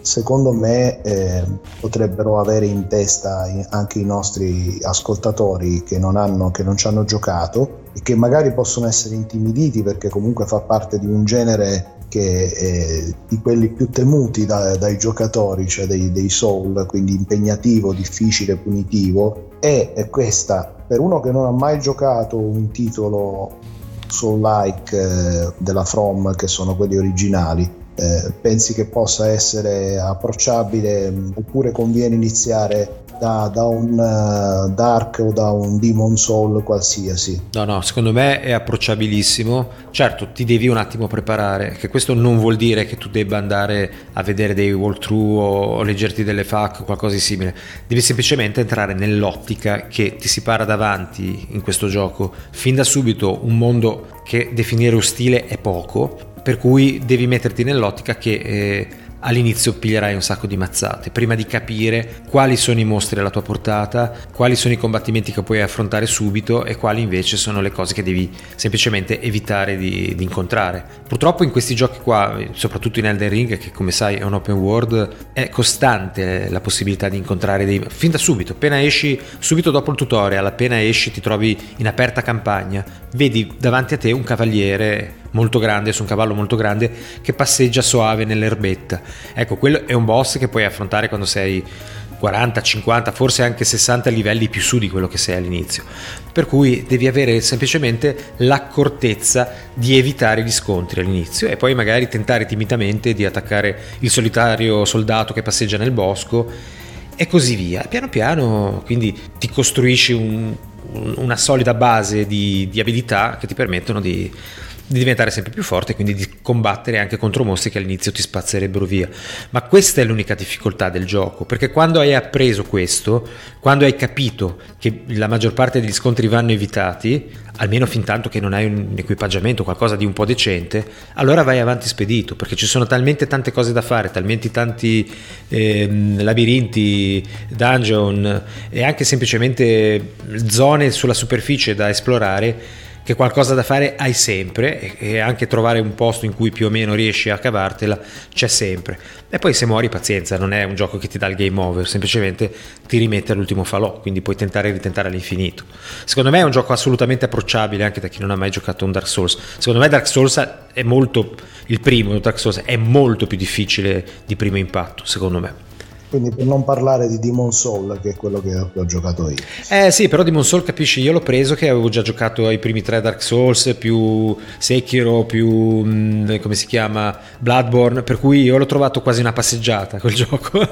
secondo me eh, potrebbero avere in testa anche i nostri ascoltatori che non, hanno, che non ci hanno giocato e che magari possono essere intimiditi perché comunque fa parte di un genere che è di quelli più temuti da, dai giocatori, cioè dei, dei, soul, quindi impegnativo, difficile, punitivo, e questa, per uno che non ha mai giocato un titolo soul-like eh, della From, che sono quelli originali, eh, pensi che possa essere approcciabile mm, oppure conviene iniziare da, da, un uh, Dark o da un Demon Soul qualsiasi. No, no, secondo me è approcciabilissimo. Certo, ti devi un attimo preparare, che questo non vuol dire che tu debba andare a vedere dei walkthrough o leggerti delle FAQ o qualcosa di simile. Devi semplicemente entrare nell'ottica che ti si para davanti in questo gioco fin da subito un mondo che definire ostile è poco per cui devi metterti nell'ottica che eh, all'inizio piglierai un sacco di mazzate, prima di capire quali sono i mostri alla tua portata, quali sono i combattimenti che puoi affrontare subito e quali invece sono le cose che devi semplicemente evitare di, di incontrare. Purtroppo in questi giochi qua, soprattutto in Elden Ring, che come sai è un open world, è costante la possibilità di incontrare dei... fin da subito, appena esci, subito dopo il tutorial, appena esci ti trovi in aperta campagna, vedi davanti a te un cavaliere molto grande, su un cavallo molto grande che passeggia soave nell'erbetta. Ecco, quello è un boss che puoi affrontare quando sei 40, 50, forse anche 60 livelli più su di quello che sei all'inizio. Per cui devi avere semplicemente l'accortezza di evitare gli scontri all'inizio e poi magari tentare timidamente di attaccare il solitario soldato che passeggia nel bosco e così via. Piano piano quindi ti costruisci un, una solida base di, di abilità che ti permettono di di diventare sempre più forte e quindi di combattere anche contro mostri che all'inizio ti spazzerebbero via. Ma questa è l'unica difficoltà del gioco, perché quando hai appreso questo, quando hai capito che la maggior parte degli scontri vanno evitati, almeno fin tanto che non hai un equipaggiamento, qualcosa di un po' decente, allora vai avanti spedito, perché ci sono talmente tante cose da fare, talmente tanti eh, labirinti, dungeon e anche semplicemente zone sulla superficie da esplorare che qualcosa da fare hai sempre e, anche trovare un posto in cui più o meno riesci a cavartela c'è sempre. E poi se muori pazienza, non è un gioco che ti dà il game over, semplicemente ti rimette all'ultimo falò, quindi puoi tentare e ritentare all'infinito. Secondo me è un gioco assolutamente approcciabile anche da chi non ha mai giocato un Dark Souls. Secondo me Dark Souls è molto il primo Dark Souls è molto più difficile di primo impatto, secondo me. Quindi per non parlare di Demon Soul, che è quello che ho, giocato io. Eh sì, però Demon Soul capisci, io l'ho preso che avevo già giocato ai primi tre Dark Souls, più Sekiro, più mm, come si chiama Bloodborne, per cui io l'ho trovato quasi una passeggiata quel *laughs* gioco.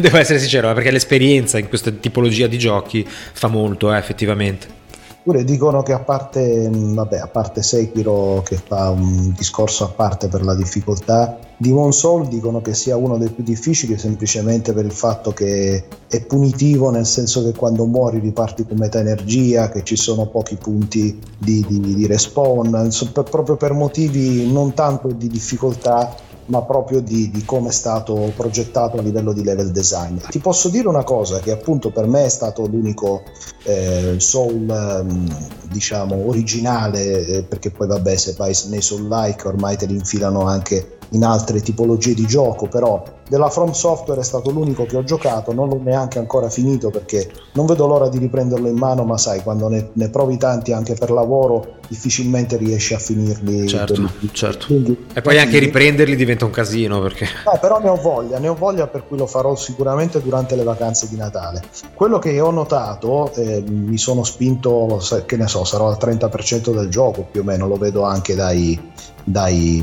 Devo essere sincero, perché l'esperienza in questa tipologia di giochi fa molto, eh, effettivamente. Pure dicono che a parte, vabbè, a parte Sekiro che fa un discorso a parte per la difficoltà, Demon Soul dicono che sia uno dei più difficili semplicemente per il fatto che è punitivo nel senso che quando muori riparti con metà energia, che ci sono pochi punti di, di, di respawn, insomma, proprio per motivi non tanto di difficoltà ma proprio di, di come è stato progettato a livello di level design. Ti posso dire una cosa che appunto per me è stato l'unico eh, soul ehm, diciamo originale eh, perché poi vabbè se vai nei soul like ormai te li infilano anche in altre tipologie di gioco, però della From Software è stato l'unico che ho giocato, non l'ho neanche ancora finito perché non vedo l'ora di riprenderlo in mano, ma sai, quando ne, ne provi tanti anche per lavoro, difficilmente riesci a finirli. Certo, certo. Quindi, e poi anche riprenderli diventa un casino perché... No, però ne ho voglia, ne ho voglia per cui lo farò sicuramente durante le vacanze di Natale. Quello che ho notato, eh, mi sono spinto, che ne so, sarò al 30% del gioco più o meno, lo vedo anche dai, dai,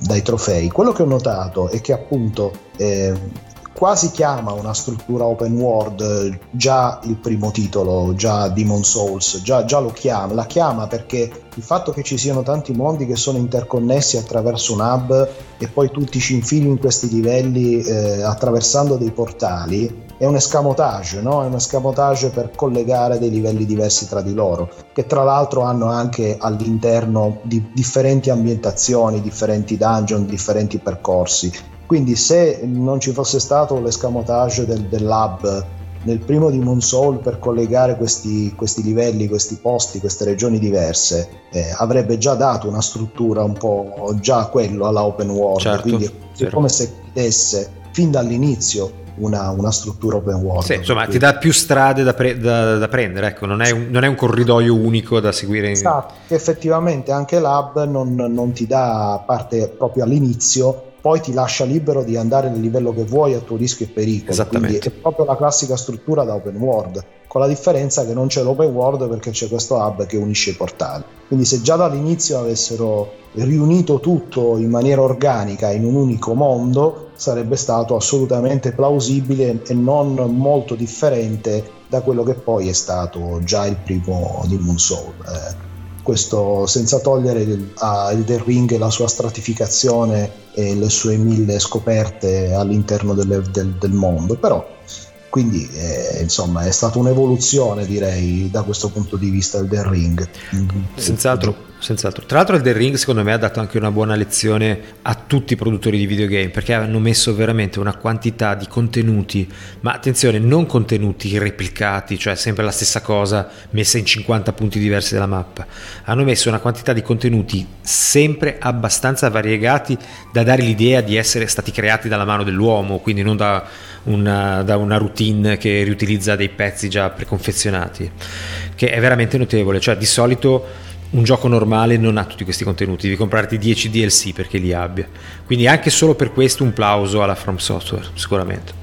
dai trofei. Quello che ho notato è che appunto eh, quasi chiama una struttura open world già il primo titolo, già Demon Souls, già, già, chiama, la chiama perché il fatto che ci siano tanti mondi che sono interconnessi attraverso un hub e poi tutti ci infili in questi livelli eh, attraversando dei portali è un escamotage, no? è un escamotage per collegare dei livelli diversi tra di loro, che tra l'altro hanno anche all'interno di differenti ambientazioni, differenti dungeon, differenti percorsi. Quindi se non ci fosse stato l'escamotage del, del lab nel primo di Moon Soul per collegare questi, questi, livelli, questi posti, queste regioni diverse, eh, avrebbe già dato una struttura un po' già quello alla open world. Certo, quindi è come se chiedesse fin dall'inizio una, una, struttura open world. Sì, insomma, ti dà più strade da, pre- da, da prendere, ecco, non, è un, non, è un, corridoio unico da seguire. In... Esatto, effettivamente anche l'hub non, non ti dà, parte proprio all'inizio, poi ti lascia libero di andare nel livello che vuoi a tuo rischio e pericolo. Esattamente. Quindi è proprio la classica struttura da open world, con la differenza che non c'è l'open world perché c'è questo hub che unisce i portali. Quindi se già dall'inizio avessero riunito tutto in maniera organica in un unico mondo, sarebbe stato assolutamente plausibile e non molto differente da quello che poi è stato già il primo di Moon Soul. Eh questo senza togliere a Elden Ring la sua stratificazione e le sue mille scoperte all'interno delle, del, del, mondo, però quindi eh, insomma è stata un'evoluzione direi da questo punto di vista Elden Ring. Senz'altro senz'altro. Tra l'altro il The Ring secondo me ha dato anche una buona lezione a tutti i produttori di videogame perché hanno messo veramente una quantità di contenuti, ma attenzione, non contenuti replicati, cioè sempre la stessa cosa messa in 50 punti diversi della mappa. Hanno messo una quantità di contenuti sempre abbastanza variegati da dare l'idea di essere stati creati dalla mano dell'uomo, quindi non da una, da una routine che riutilizza dei pezzi già preconfezionati, che è veramente notevole, cioè di solito un gioco normale non ha tutti questi contenuti, devi comprarti 10 DLC perché li abbia. Quindi anche solo per questo un plauso alla From Software, sicuramente.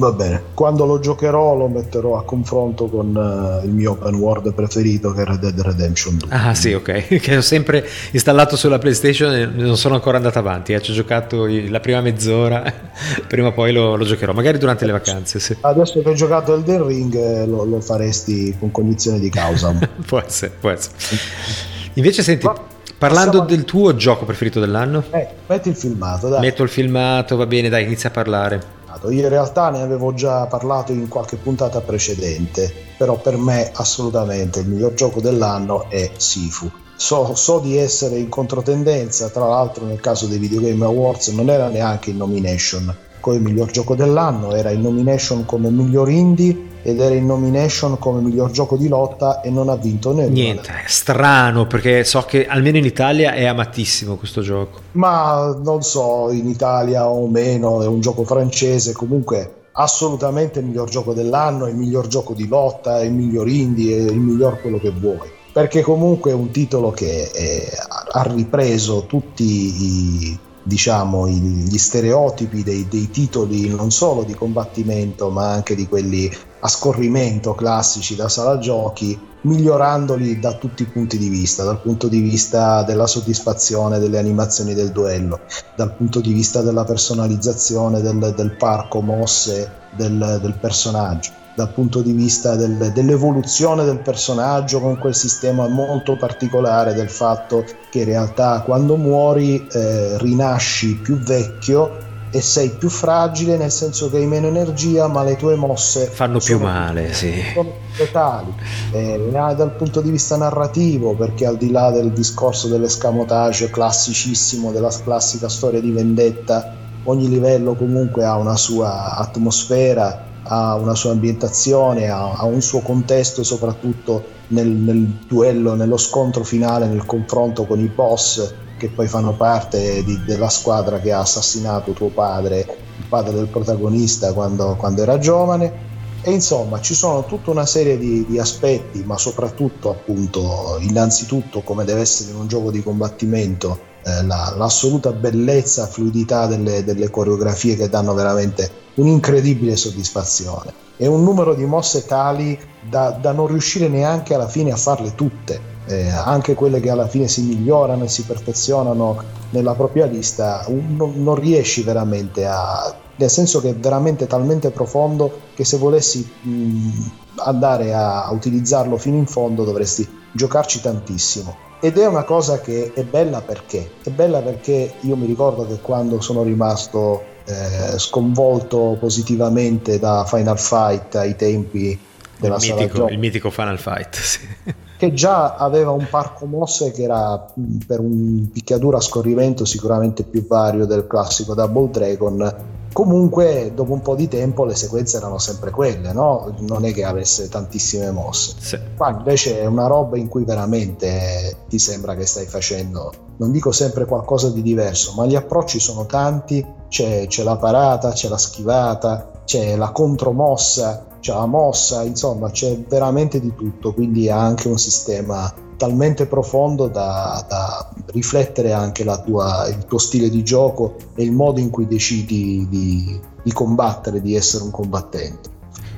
Va bene, quando lo giocherò lo metterò a confronto con uh, il mio open world preferito che è Red Dead Redemption 2. Ah sì, ok, *laughs* che ho sempre installato sulla PlayStation e non sono ancora andato avanti, eh. ci ho giocato la prima mezz'ora, *laughs* prima o poi lo, lo, giocherò, magari durante le vacanze. Sì. Adesso che hai giocato Elden Ring eh, lo, lo, faresti con cognizione di causa. *laughs* può essere, può essere. Invece senti... Ma... Parlando Siamo... del tuo gioco preferito dell'anno? Eh, metti il filmato, dai. Metto il filmato, va bene, dai, inizia a parlare. Io in realtà ne avevo già parlato in qualche puntata precedente, però per me assolutamente il miglior gioco dell'anno è Sifu. So, so, di essere in controtendenza, tra l'altro nel caso dei Video Game Awards non era neanche in nomination come miglior gioco dell'anno, era in nomination come miglior indie ed era in nomination come miglior gioco di lotta e non ha vinto né niente è strano perché so che almeno in Italia è amatissimo questo gioco. Ma non so in Italia o meno è un gioco francese comunque assolutamente il miglior gioco dell'anno il miglior gioco di lotta il miglior indie il miglior quello che vuoi. Perché comunque è un titolo che è, ha ripreso tutti i diciamo, gli stereotipi dei, dei, titoli non solo di combattimento ma anche di quelli a scorrimento classici da sala giochi, migliorandoli da tutti i punti di vista, dal punto di vista della soddisfazione delle animazioni del duello, dal punto di vista della personalizzazione del, del parco mosse del, del personaggio dal punto di vista del, dell'evoluzione del personaggio con quel sistema molto particolare del fatto che in realtà quando muori eh, rinasci più vecchio e sei più fragile nel senso che hai meno energia ma le tue mosse fanno più male sì. sono letali eh, dal punto di vista narrativo perché al di là del discorso dell'escamotage classicissimo della classica storia di vendetta ogni livello comunque ha una sua atmosfera ha una sua ambientazione, ha, ha un suo contesto soprattutto nel, nel, duello, nello scontro finale, nel confronto con i boss che poi fanno parte di, della squadra che ha assassinato tuo padre, il padre del protagonista quando, quando era giovane. E insomma ci sono tutta una serie di, di, aspetti, ma soprattutto appunto, innanzitutto come deve essere in un gioco di combattimento, eh, la, l'assoluta bellezza, fluidità delle, delle coreografie che danno veramente un'incredibile soddisfazione e un numero di mosse tali da, da non riuscire neanche alla fine a farle tutte. Eh, anche quelle che alla fine si migliorano e si perfezionano nella propria lista, non, non riesci veramente a, nel senso che è veramente talmente profondo che se volessi mh, andare a, utilizzarlo fino in fondo dovresti giocarci tantissimo. Ed è una cosa che è bella perché? È bella perché io mi ricordo che quando sono rimasto eh, sconvolto positivamente da Final Fight ai tempi della il mitico, il mitico Final Fight *laughs* sì. Che già aveva un parco mosse che era per un picchiaduro a scorrimento sicuramente più vario del classico Double Dragon comunque dopo un po' di tempo le sequenze erano sempre quelle no? non è che avesse tantissime mosse sì. qua invece è una roba in cui veramente ti sembra che stai facendo non dico sempre qualcosa di diverso ma gli approcci sono tanti c'è, c'è la parata c'è la schivata c'è la contromossa c'è la mossa insomma c'è veramente di tutto quindi ha anche un sistema talmente profondo da, da riflettere anche tua, il tuo stile di gioco e il modo in cui decidi di, di combattere, di essere un combattente.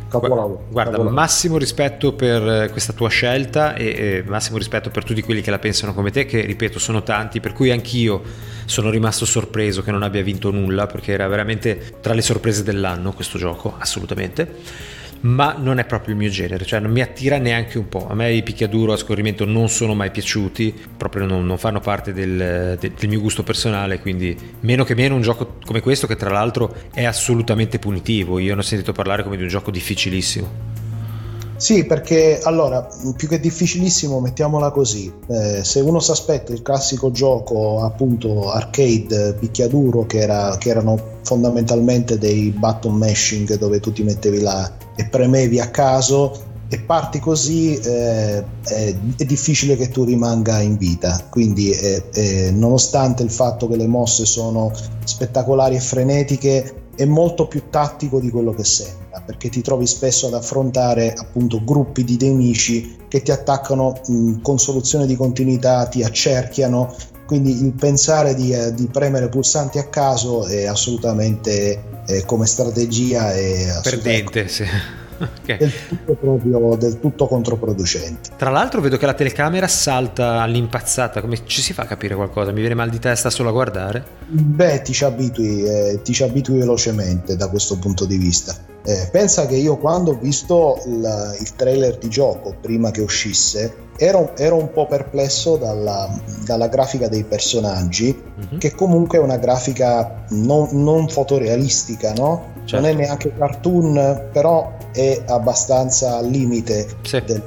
Capolavoro. Guarda, Capolavoro. massimo rispetto per eh, questa tua scelta e, e, massimo rispetto per tutti quelli che la pensano come te, che ripeto sono tanti, per cui anch'io sono rimasto sorpreso che non abbia vinto nulla, perché era veramente tra le sorprese dell'anno questo gioco, assolutamente ma non è proprio il mio genere, cioè non mi attira neanche un po'. A me i picchiaduro a scorrimento non sono mai piaciuti, proprio non, non fanno parte del, del, del, mio gusto personale, quindi meno che meno un gioco come questo che tra l'altro è assolutamente punitivo. Io ne ho sentito parlare come di un gioco difficilissimo. Sì, perché allora, più che difficilissimo, mettiamola così, eh, se uno si aspetta il classico gioco appunto arcade picchiaduro che, era, che erano fondamentalmente dei button mashing dove tu ti mettevi là e premevi a caso e parti così eh, è, è, difficile che tu rimanga in vita. Quindi eh, eh, nonostante il fatto che le mosse sono spettacolari e frenetiche è molto più tattico di quello che sembra, perché ti trovi spesso ad affrontare appunto gruppi di nemici che ti attaccano mh, con soluzione di continuità, ti accerchiano, quindi il pensare di, eh, di premere pulsanti a caso è assolutamente eh, come strategia è perdente, sì *laughs* okay. del tutto proprio del tutto controproducente. Tra l'altro vedo che la telecamera salta all'impazzata, come ci si fa a capire qualcosa? Mi viene mal di testa solo a guardare? Beh, ti ci abitui, eh, ti ci abitui velocemente da questo punto di vista. Eh, pensa che io quando ho visto il, il trailer di gioco prima che uscisse ero, ero un po' perplesso dalla, dalla grafica dei personaggi, mm-hmm. che comunque è una grafica non, non fotorealistica, no? Certo. Non è neanche cartoon, però è abbastanza al limite sì. del,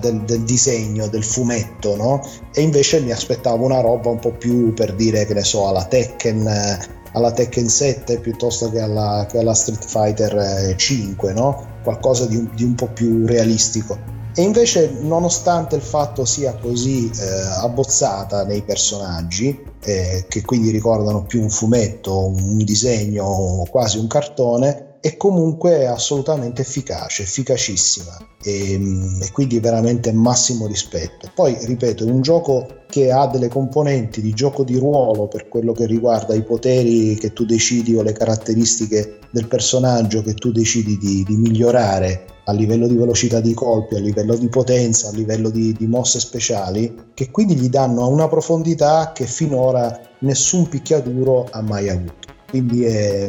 del, del, disegno, del fumetto, no? E invece mi aspettavo una roba un po' più per dire, che ne so, alla Tekken alla Tekken 7 piuttosto che alla, che alla Street Fighter 5, eh, no? qualcosa di un, di un po' più realistico. E invece, nonostante il fatto sia così eh, abbozzata nei personaggi, eh, che quindi ricordano più un fumetto, un disegno, quasi un cartone, è comunque assolutamente efficace, efficacissima e, mm, e, quindi veramente massimo rispetto. Poi, ripeto, è un gioco che ha delle componenti di gioco di ruolo per quello che riguarda i poteri che tu decidi o le caratteristiche del personaggio che tu decidi di, di migliorare a livello di velocità di colpi, a livello di potenza, a livello di, di mosse speciali, che quindi gli danno una profondità che finora nessun picchiaduro ha mai avuto. Quindi è,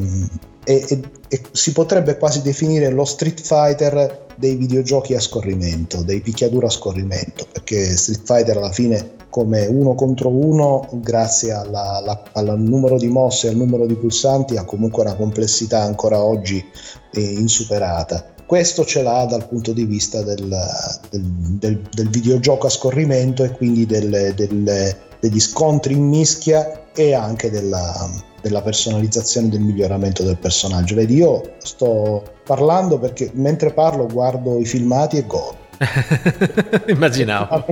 e, e, e, si potrebbe quasi definire lo Street Fighter dei videogiochi a scorrimento, dei picchiaduro a scorrimento, perché Street Fighter alla fine come uno contro uno, grazie alla, alla, al numero di mosse e al numero di pulsanti, ha comunque una complessità ancora oggi eh, insuperata. Questo ce l'ha dal punto di vista del, del, del, del videogioco a scorrimento e quindi degli scontri in mischia e anche della, della personalizzazione del miglioramento del personaggio. Vedi, io sto parlando perché mentre parlo guardo i filmati e godo. *laughs* Immaginavo.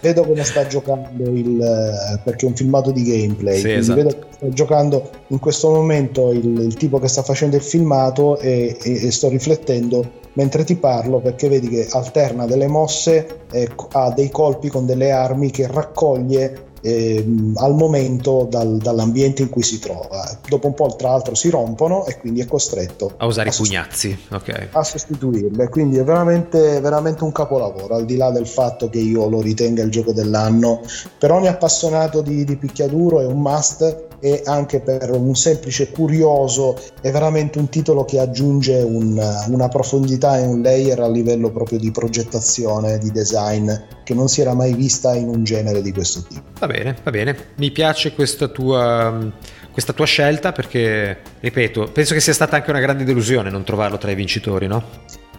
Vedo come sta giocando il perché è un filmato di gameplay. Sì, esatto. Vedo che sta giocando in questo momento il, il, tipo che sta facendo il filmato e, e, e, sto riflettendo mentre ti parlo perché vedi che alterna delle mosse, eh, ha dei colpi con delle armi che raccoglie eh, al momento dal, dall'ambiente in cui si trova. Dopo un po', tra l'altro, si rompono e quindi è costretto a usare a i pugnazzi okay. a sostituirle. Quindi è veramente, veramente un capolavoro. Al di là del fatto che io lo ritenga il gioco dell'anno, per ogni appassionato di, di picchiaduro è un must e anche per un semplice curioso è veramente un titolo che aggiunge un, una profondità e un layer a livello proprio di progettazione, di design che non si era mai vista in un genere di questo tipo. Va bene, va bene, mi piace questa tua questa tua scelta perché, ripeto, penso che sia stata anche una grande delusione non trovarlo tra i vincitori, no?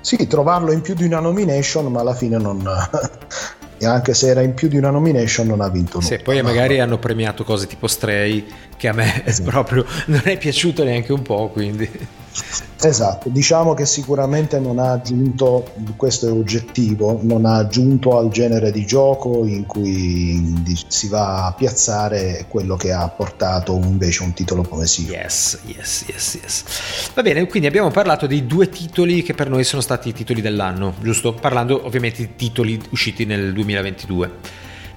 Sì, trovarlo in più di una nomination, ma alla fine non, e anche se era in più di una nomination non ha vinto nulla. Sì, poi no, magari no. hanno premiato cose tipo Stray che a me *laughs* esatto. proprio non è piaciuto neanche un po', quindi Esatto, diciamo che sicuramente non ha aggiunto, questo è oggettivo, non ha aggiunto al genere di gioco in cui si va a piazzare quello che ha portato invece un titolo come Sio. Yes, yes, yes, yes. Va bene, quindi abbiamo parlato dei due titoli che per noi sono stati i titoli dell'anno, giusto? Parlando ovviamente di titoli usciti nel 2022.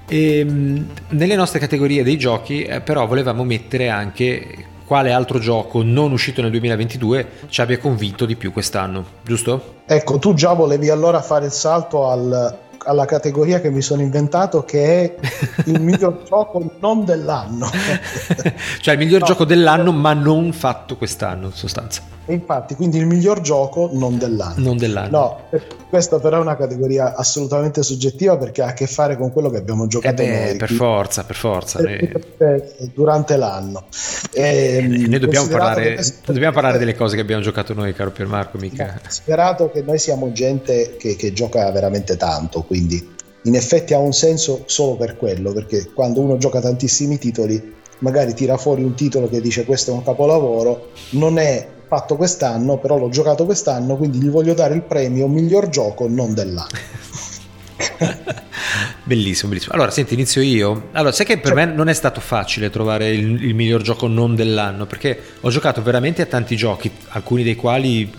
E, ehm, nelle nostre categorie dei giochi eh, però volevamo mettere anche quale altro gioco non uscito nel 2022 ci abbia convinto di più quest'anno, giusto? Ecco, tu già volevi allora fare il salto al, alla categoria che mi sono inventato che è *laughs* il miglior gioco non dell'anno. *laughs* cioè il miglior no, gioco dell'anno ma non fatto quest'anno in sostanza. E infatti, quindi il miglior gioco non dell'anno. Non dell'anno. No, questa però è una categoria assolutamente soggettiva perché ha a che fare con quello che abbiamo giocato eh beh, noi. Per forza, per forza. Durante l'anno. E, e noi dobbiamo parlare, dobbiamo parlare, delle cose che abbiamo giocato noi, caro Piermarco, mica. Sperato che noi siamo gente che, che gioca veramente tanto, quindi in effetti ha un senso solo per quello, perché quando uno gioca tantissimi titoli magari tira fuori un titolo che dice questo è un capolavoro, non è fatto quest'anno, però l'ho giocato quest'anno, quindi gli voglio dare il premio miglior gioco non dell'anno. *laughs* bellissimo, bellissimo. Allora, senti, inizio io. Allora, sai che per cioè... me non è stato facile trovare il, il, miglior gioco non dell'anno, perché ho giocato veramente a tanti giochi, alcuni dei quali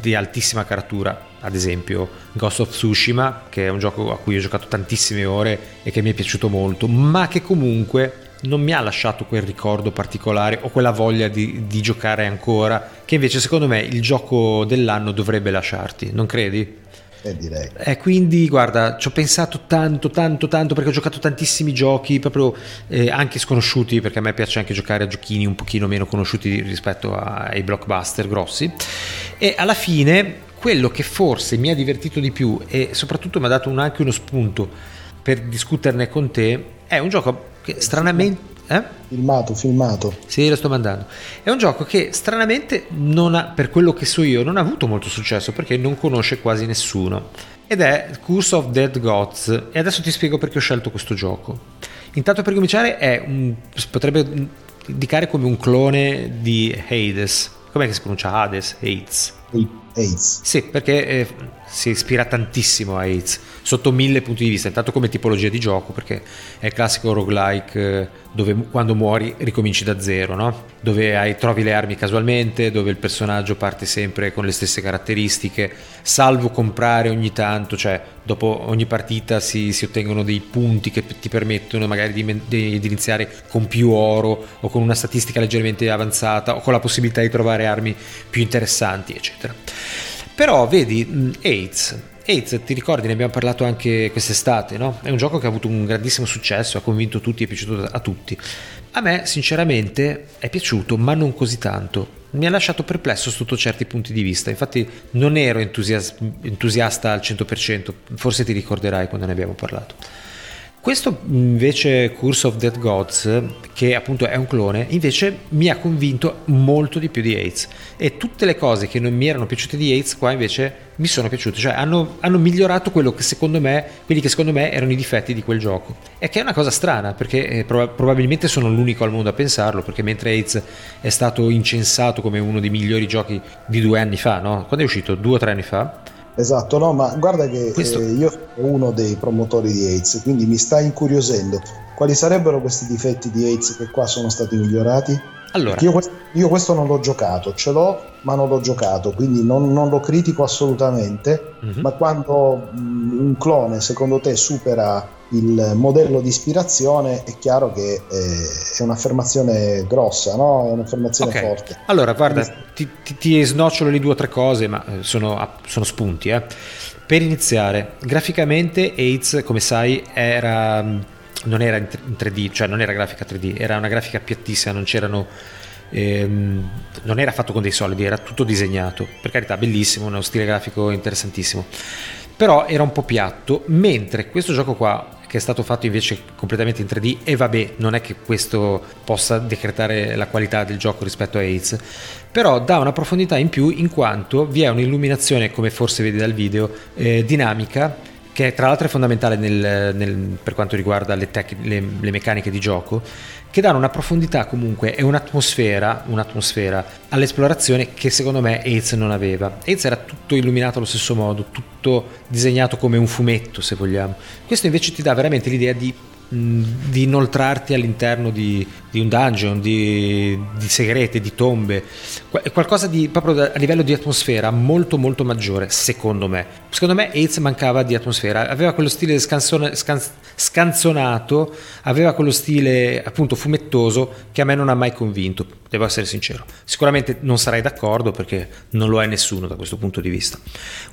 di altissima caratura. Ad esempio, Ghost of Tsushima, che è un gioco a cui ho giocato tantissime ore e che mi è piaciuto molto, ma che comunque non mi ha lasciato quel ricordo particolare o quella voglia di, di, giocare ancora, che invece secondo me il gioco dell'anno dovrebbe lasciarti, non credi? Eh, direi. Eh, quindi guarda, ci ho pensato tanto, tanto, tanto perché ho giocato tantissimi giochi, proprio eh, anche sconosciuti, perché a me piace anche giocare a giochini un pochino meno conosciuti rispetto ai blockbuster grossi. E alla fine quello che forse mi ha divertito di più e soprattutto mi ha dato un, anche uno spunto per discuterne con te è un gioco che stranamente... Eh? Filmato, filmato. Sì, lo sto mandando. È un gioco che stranamente non ha, per quello che so io, non ha avuto molto successo perché non conosce quasi nessuno. Ed è Curse of Dead Gods. E adesso ti spiego perché ho scelto questo gioco. Intanto per cominciare è un, potrebbe indicare come un clone di Hades. Com'è che si pronuncia Hades? Hades. AIDS. Sì, perché eh, si ispira tantissimo a AIDS sotto mille punti di vista, intanto come tipologia di gioco, perché è il classico roguelike eh, dove quando muori ricominci da zero, no? dove hai, trovi le armi casualmente, dove il personaggio parte sempre con le stesse caratteristiche, salvo comprare ogni tanto, cioè dopo ogni partita si, si ottengono dei punti che ti permettono magari di, di, di iniziare con più oro o con una statistica leggermente avanzata o con la possibilità di trovare armi più interessanti, eccetera. Però vedi, AIDS, AIDS, ti ricordi, ne abbiamo parlato anche quest'estate, no? È un gioco che ha avuto un grandissimo successo, ha convinto tutti, è piaciuto a tutti. A me, sinceramente, è piaciuto, ma non così tanto. Mi ha lasciato perplesso sotto certi punti di vista. Infatti, non ero entusias- entusiasta al 100%, forse ti ricorderai quando ne abbiamo parlato. Questo invece Curse of Dead Gods, che appunto è un clone, invece mi ha convinto molto di più di Aids e tutte le cose che non mi erano piaciute di Aids qua invece mi sono piaciute, cioè hanno, hanno migliorato che me, quelli che secondo me erano i difetti di quel gioco. E che è una cosa strana perché eh, prob- probabilmente sono l'unico al mondo a pensarlo, perché mentre Aids è stato incensato come uno dei migliori giochi di due anni fa, no? Quando è uscito? Due o tre anni fa? Esatto, no, ma guarda che Questo... eh, io sono uno dei promotori di AIDS, quindi mi sta incuriosendo. Quali sarebbero questi difetti di AIDS che qua sono stati migliorati? Allora. Io questo, io questo, non l'ho giocato, ce l'ho, ma non l'ho giocato, quindi non, non lo critico assolutamente. Mm-hmm. Ma quando mh, un clone, secondo te, supera il modello di ispirazione, è chiaro che eh, è un'affermazione grossa, no? È un'affermazione okay. forte. Allora, guarda, ti, ti, ti, snocciolo le due o tre cose, ma eh, sono, sono spunti. Eh. Per iniziare, graficamente AIDS, come sai, era non era in 3D, cioè non era grafica 3D, era una grafica piattissima, non c'erano ehm, non era fatto con dei solidi, era tutto disegnato. Per carità, bellissimo, uno stile grafico interessantissimo. Però era un po' piatto, mentre questo gioco qua che è stato fatto invece completamente in 3D e vabbè, non è che questo possa decretare la qualità del gioco rispetto a AIDS, però dà una profondità in più in quanto vi è un'illuminazione, come forse vedi dal video, eh, dinamica che tra l'altro è fondamentale nel, nel, per quanto riguarda le, tec- le, le, meccaniche di gioco, che danno una profondità comunque e un'atmosfera, un'atmosfera all'esplorazione che secondo me AIDS non aveva. AIDS era tutto illuminato allo stesso modo, tutto disegnato come un fumetto se vogliamo. Questo invece ti dà veramente l'idea di di inoltrarti all'interno di, di un dungeon, di, di, segrete, di tombe, qualcosa di proprio a livello di atmosfera molto molto maggiore, secondo me. Secondo me Aids mancava di atmosfera, aveva quello stile scansone, scans, scanzonato, aveva quello stile appunto fumettoso che a me non ha mai convinto, devo essere sincero. Sicuramente non sarai d'accordo perché non lo è nessuno da questo punto di vista.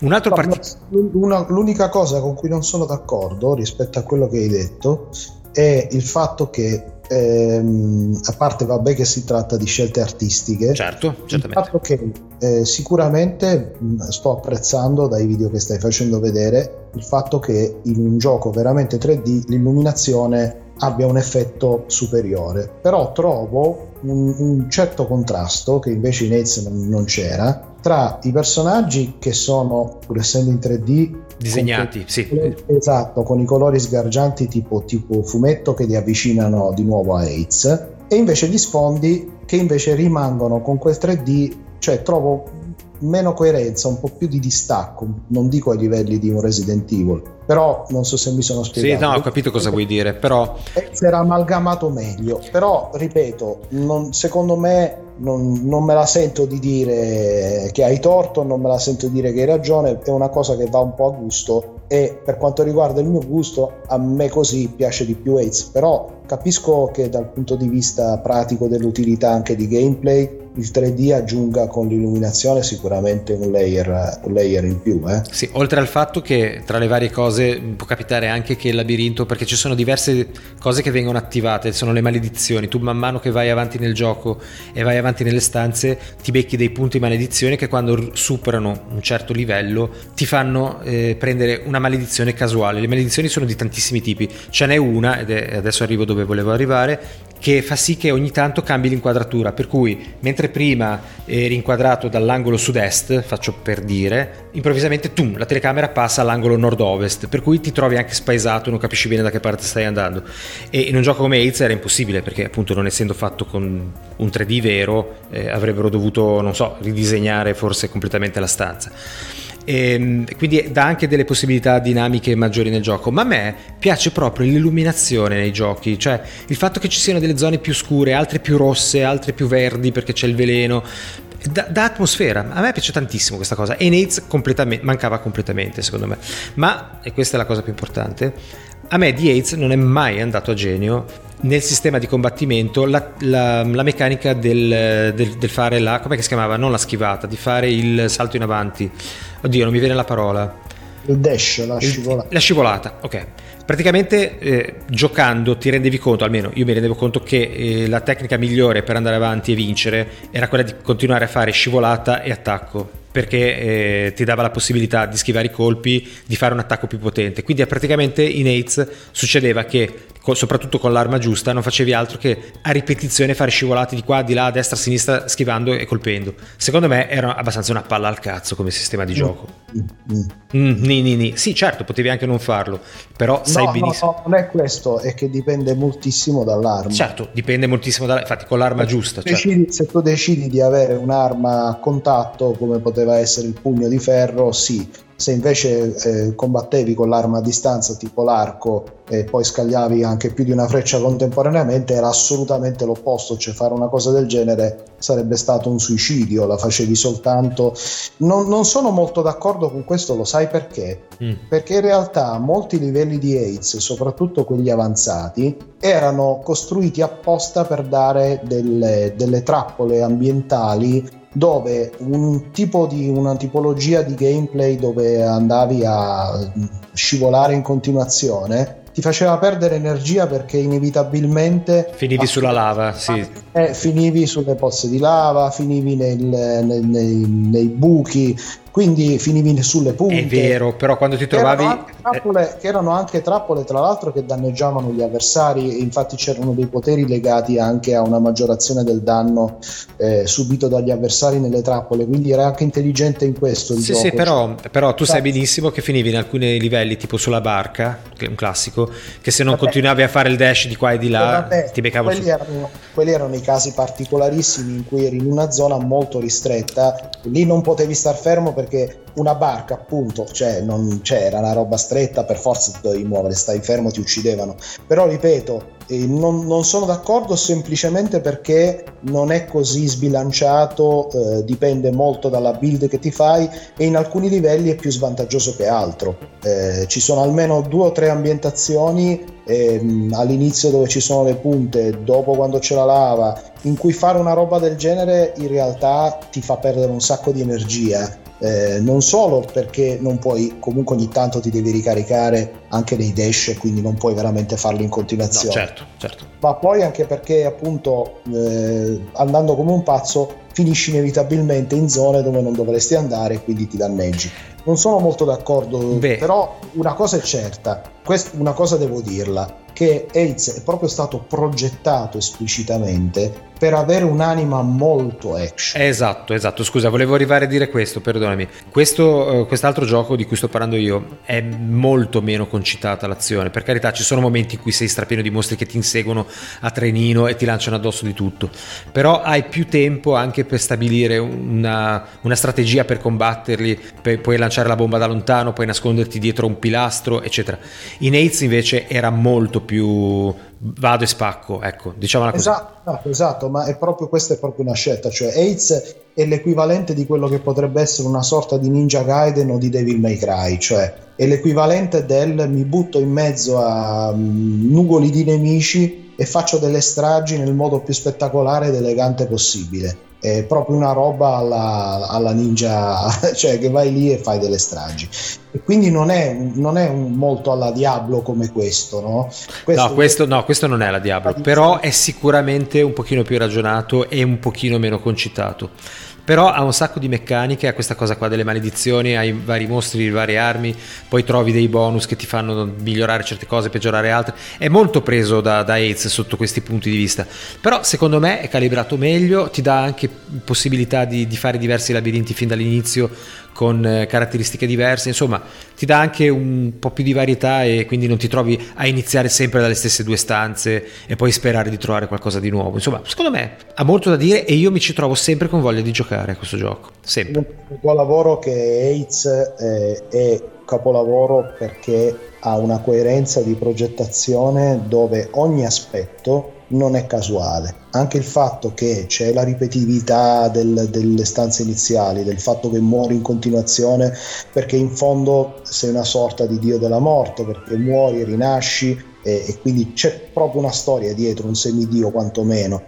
Un altro part... l'unica cosa con cui non sono d'accordo rispetto a quello che hai detto è il fatto che ehm, a parte vabbè che si tratta di scelte artistiche certo, certamente. il fatto che eh, sicuramente mh, sto apprezzando dai video che stai facendo vedere il fatto che in un gioco veramente 3D l'illuminazione abbia un effetto superiore però trovo un, un certo contrasto che invece in Aids non, non c'era tra i personaggi che sono pur essendo in 3D disegnati, con, sì. Esatto, con i colori sgargianti tipo, tipo fumetto che li avvicinano di nuovo a AIDS e invece gli sfondi che invece rimangono con quel 3D, cioè trovo meno coerenza, un po' più di distacco, non dico ai livelli di un Resident Evil, però non so se mi sono spiegato. Sì, no, ho capito cosa vuoi dire, però... Si era amalgamato meglio, però ripeto, non, secondo me non, non, me la sento di dire che hai torto, non me la sento di dire che hai ragione, è una cosa che va un po' a gusto e per quanto riguarda il mio gusto a me così piace di più AIDS, però capisco che dal punto di vista pratico dell'utilità anche di gameplay il 3D aggiunga con l'illuminazione sicuramente un layer, un layer in più. Eh? Sì, oltre al fatto che tra le varie cose può capitare anche che il labirinto, perché ci sono diverse cose che vengono attivate, sono le maledizioni, tu man mano che vai avanti nel gioco e vai avanti nelle stanze ti becchi dei punti maledizione che quando superano un certo livello ti fanno eh, prendere una maledizione casuale. Le maledizioni sono di tantissimi tipi, ce n'è una, ed è, adesso arrivo dove volevo arrivare, che fa sì che ogni tanto cambi l'inquadratura, per cui mentre prima eri inquadrato dall'angolo sud-est, faccio per dire, improvvisamente tum, la telecamera passa all'angolo nord-ovest, per cui ti trovi anche spaesato, non capisci bene da che parte stai andando. E in un gioco come Aids era impossibile, perché appunto non essendo fatto con un 3D vero, eh, avrebbero dovuto, non so, ridisegnare forse completamente la stanza. E, ehm, quindi dà anche delle possibilità dinamiche maggiori nel gioco. Ma a me piace proprio l'illuminazione nei giochi, cioè il fatto che ci siano delle zone più scure, altre più rosse, altre più verdi perché c'è il veleno. Da, da, atmosfera, a me piace tantissimo questa cosa e Nates completamente, mancava completamente secondo me, ma, e questa è la cosa più importante, a me di Yates non è mai andato a genio nel sistema di combattimento la, la, la meccanica del, del, del, fare la, come si chiamava? Non la schivata, di fare il salto in avanti. Oddio, non mi viene la parola. Il dash, la scivolata. la scivolata, ok. Praticamente eh, giocando ti rendevi conto, almeno io mi rendevo conto che eh, la tecnica migliore per andare avanti e vincere era quella di continuare a fare scivolata e attacco perché eh, ti dava la possibilità di schivare i colpi, di fare un attacco più potente. Quindi praticamente in Aids succedeva che soprattutto con l'arma giusta, non facevi altro che a ripetizione fare scivolate di qua, di là, a destra, a sinistra, schivando e colpendo. Secondo me era abbastanza una palla al cazzo come sistema di mm. gioco. Mm, mm, ni, ni, ni. Sì, certo, potevi anche non farlo, però sai no, benissimo. No, no, non è questo, è che dipende moltissimo dall'arma. Certo, dipende moltissimo dall'arma, infatti con l'arma giusta. Certo. Decidi, certo. Se tu decidi di avere un'arma a contatto, come poteva essere il pugno di ferro, sì, se invece eh, combattevi con l'arma a distanza tipo l'arco e poi scagliavi anche più di una freccia contemporaneamente era assolutamente l'opposto, cioè fare una cosa del genere sarebbe stato un suicidio, la facevi soltanto... Non, non sono molto d'accordo con questo, lo sai perché? Mm. Perché in realtà molti livelli di AIDS, soprattutto quelli avanzati, erano costruiti apposta per dare delle, delle trappole ambientali dove un tipo di, una tipologia di gameplay dove andavi a scivolare in continuazione ti faceva perdere energia perché inevitabilmente finivi sulla lava, sì. Eh, finivi sulle pozze di lava, finivi nel, nel, nei, nei, buchi, quindi finivi sulle punte. È vero, però quando ti trovavi... Che erano, trappole, che erano anche trappole, tra l'altro, che danneggiavano gli avversari infatti c'erano dei poteri legati anche a una maggiorazione del danno eh, subito dagli avversari nelle trappole, quindi era anche intelligente in questo il sì, gioco. Sì, però, però tu sai benissimo che finivi in alcuni livelli, tipo sulla barca, che è un classico, che se non vabbè. continuavi a fare il dash di qua e di là, vabbè, ti beccavo quelli su. Erano, quelli erano i casi particolarissimi in cui eri in una zona molto ristretta, lì non potevi star fermo perché perché una barca appunto cioè non c'era una roba stretta per forza ti dovevi muovere stai fermo ti uccidevano. Però ripeto eh, non, non, sono d'accordo semplicemente perché non è così sbilanciato eh, dipende molto dalla build che ti fai e in alcuni livelli è più svantaggioso che altro. Eh, ci sono almeno due o tre ambientazioni ehm, all'inizio dove ci sono le punte dopo quando c'è la lava in cui fare una roba del genere in realtà ti fa perdere un sacco di energia eh, non solo perché non puoi, comunque ogni tanto ti devi ricaricare anche dei dash e quindi non puoi veramente farli in continuazione. No, certo, certo. Ma poi anche perché appunto eh, andando come un pazzo finisci inevitabilmente in zone dove non dovresti andare e quindi ti danneggi. Non sono molto d'accordo, Beh. però una cosa è certa, quest- una cosa devo dirla, che AIDS è proprio stato progettato esplicitamente per avere un'anima molto action. Esatto, esatto. Scusa, volevo arrivare a dire questo, perdonami. Questo, uh, quest'altro gioco di cui sto parlando io è molto meno concitata l'azione. Per carità, ci sono momenti in cui sei strapieno di mostri che ti inseguono a trenino e ti lanciano addosso di tutto. Però hai più tempo anche per stabilire una, una strategia per combatterli. Puoi lanciare la bomba da lontano, puoi nasconderti dietro un pilastro, eccetera. In AIDS invece era molto più vado e spacco, ecco, diciamola così. Esatto, esatto, ma è proprio, questa è proprio una scelta, cioè AIDS è l'equivalente di quello che potrebbe essere una sorta di Ninja Gaiden o di Devil May Cry, cioè è l'equivalente del mi butto in mezzo a um, nugoli di nemici e faccio delle stragi nel modo più spettacolare ed elegante possibile è proprio una roba alla, alla, ninja, *laughs* cioè che vai lì e fai delle stragi. E quindi non è, non è un, molto alla Diablo come questo, no? Questo, no, questo, no, questo non è la Diablo, però è sicuramente un pochino più ragionato e un pochino meno concitato però ha un sacco di meccaniche, ha questa cosa qua delle maledizioni, hai vari mostri, varie armi, poi trovi dei bonus che ti fanno migliorare certe cose, peggiorare altre. È molto preso da, da AIDS sotto questi punti di vista, però secondo me è calibrato meglio, ti dà anche possibilità di, di fare diversi labirinti fin dall'inizio con eh, caratteristiche diverse, insomma ti dà anche un po' più di varietà e quindi non ti trovi a iniziare sempre dalle stesse due stanze e poi sperare di trovare qualcosa di nuovo. Insomma, secondo me ha molto da dire e io mi ci trovo sempre con voglia di giocare a questo gioco, sempre. Un tuo lavoro che AIDS eh, è capolavoro perché ha una coerenza di progettazione dove ogni aspetto non è casuale. Anche il fatto che c'è la ripetitività del, delle stanze iniziali, del fatto che muori in continuazione, perché in fondo sei una sorta di dio della morte, perché muori rinasci e quindi c'è proprio una storia dietro, un semidio quantomeno.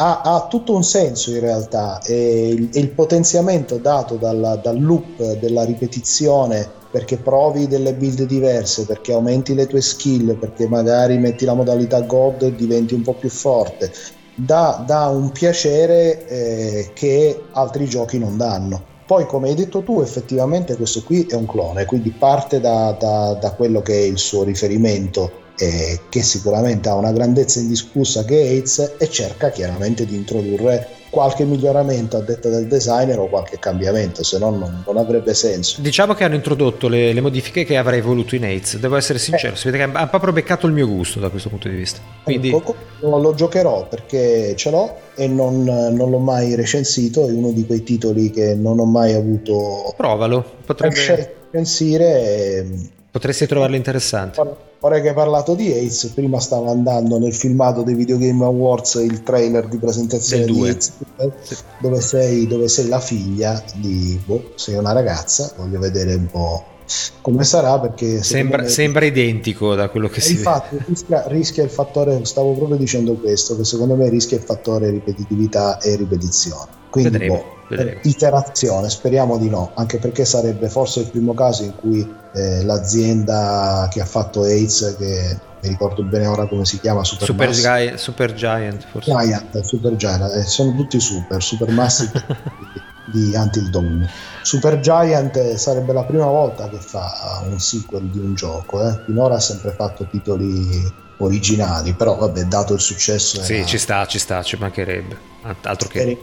Ha, ha, tutto un senso in realtà e il, il potenziamento dato dalla, dal loop della ripetizione perché provi delle build diverse, perché aumenti le tue skill, perché magari metti la modalità God e diventi un po' più forte. Dà, dà un piacere eh, che altri giochi non danno. Poi, come hai detto tu, effettivamente questo qui è un clone, quindi parte da, da, da quello che è il suo riferimento, eh, che sicuramente ha una grandezza indiscussa che è AIDS, e cerca chiaramente di introdurre qualche miglioramento a detta del designer o qualche cambiamento, se no non, non avrebbe senso. Diciamo che hanno introdotto le, le, modifiche che avrei voluto in AIDS, devo essere sincero, eh. si vede che ha proprio beccato il mio gusto da questo punto di vista. Quindi... Ecco, lo giocherò perché ce l'ho e non, non, l'ho mai recensito, è uno di quei titoli che non ho mai avuto... Provalo, potrebbe... Recensire Potresti trovarlo interessante. Ora che hai parlato di Ace, prima stava andando nel filmato dei Video Game Awards il trailer di presentazione di Ace, sì. dove, sei, dove sei la figlia di... Boh, sei una ragazza, voglio vedere un po' come sarà perché sembra, me, sembra, identico da quello che si infatti, vede rischia, rischia il fattore stavo proprio dicendo questo che secondo me rischia il fattore ripetitività e ripetizione quindi vedremo, boh, vedremo. iterazione speriamo di no anche perché sarebbe forse il primo caso in cui eh, l'azienda che ha fatto AIDS che mi ricordo bene ora come si chiama Super, super, Gi- super Giant forse Giant, Super Giant eh, sono tutti super Super Massive *laughs* di Until Dawn. Super Giant sarebbe la prima volta che fa un sequel di un gioco, eh? finora ha sempre fatto titoli originali, però vabbè, dato il successo... Sì, era... ci sta, ci sta, ci mancherebbe, altro che...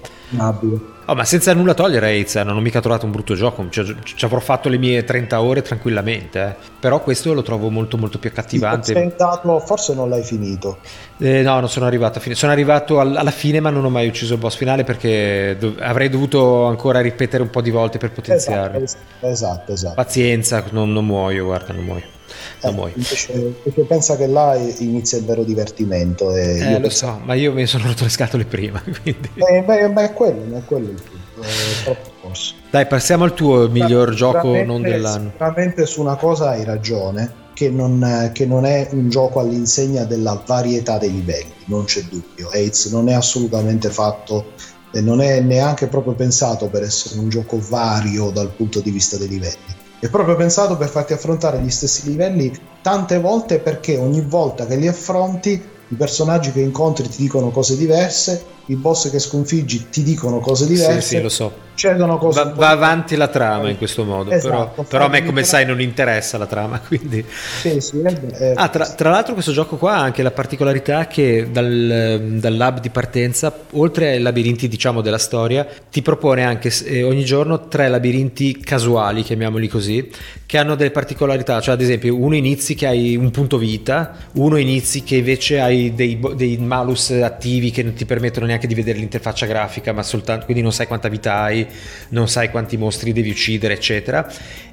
Oh, ma senza nulla togliere Aiz, non ho mica trovato un brutto gioco, ci, ci avrò fatto le mie 30 ore tranquillamente, eh. però questo lo trovo molto molto più accattivante. Dato, forse non l'hai finito. Eh, no, non sono arrivato a fine, sono arrivato alla fine ma non ho mai ucciso il boss finale perché dov- avrei dovuto ancora ripetere un po' di volte per potenziarlo. Esatto, esatto, esatto. Pazienza, non, non muoio, guarda, non muoio. Eh, invece, perché pensa che là inizia il vero divertimento. Eh, lo penso... so, ma io mi sono rotto le scatole prima. *laughs* Quindi... Eh, beh, beh, è quello, è quello il punto. È troppo forse. Dai, passiamo al tuo miglior gioco non dell'anno. Sicuramente su una cosa hai ragione. Che non, che non, è un gioco all'insegna della varietà dei livelli, non c'è dubbio. AIDS non è assolutamente fatto e non è neanche proprio pensato per essere un gioco vario dal punto di vista dei livelli è proprio pensato per farti affrontare gli stessi livelli tante volte perché ogni volta che li affronti i personaggi che incontri ti dicono cose diverse i boss che sconfiggi ti dicono cose diverse. Sì, sì, lo so. Cedono cose va, va avanti la trama in questo modo, esatto, però, però, a me come sai non interessa la trama, *laughs* quindi... Sì, sì, è, ah, tra, tra, l'altro questo gioco qua ha anche la particolarità che dal, dal lab di partenza, oltre ai labirinti diciamo della storia, ti propone anche eh, ogni giorno tre labirinti casuali, chiamiamoli così, che hanno delle particolarità, cioè ad esempio uno inizi che hai un punto vita, uno inizi che invece hai dei, dei malus attivi che non ti permettono neanche di vedere l'interfaccia grafica, ma soltanto, quindi non sai quanta vita hai, non sai quanti mostri devi uccidere, eccetera.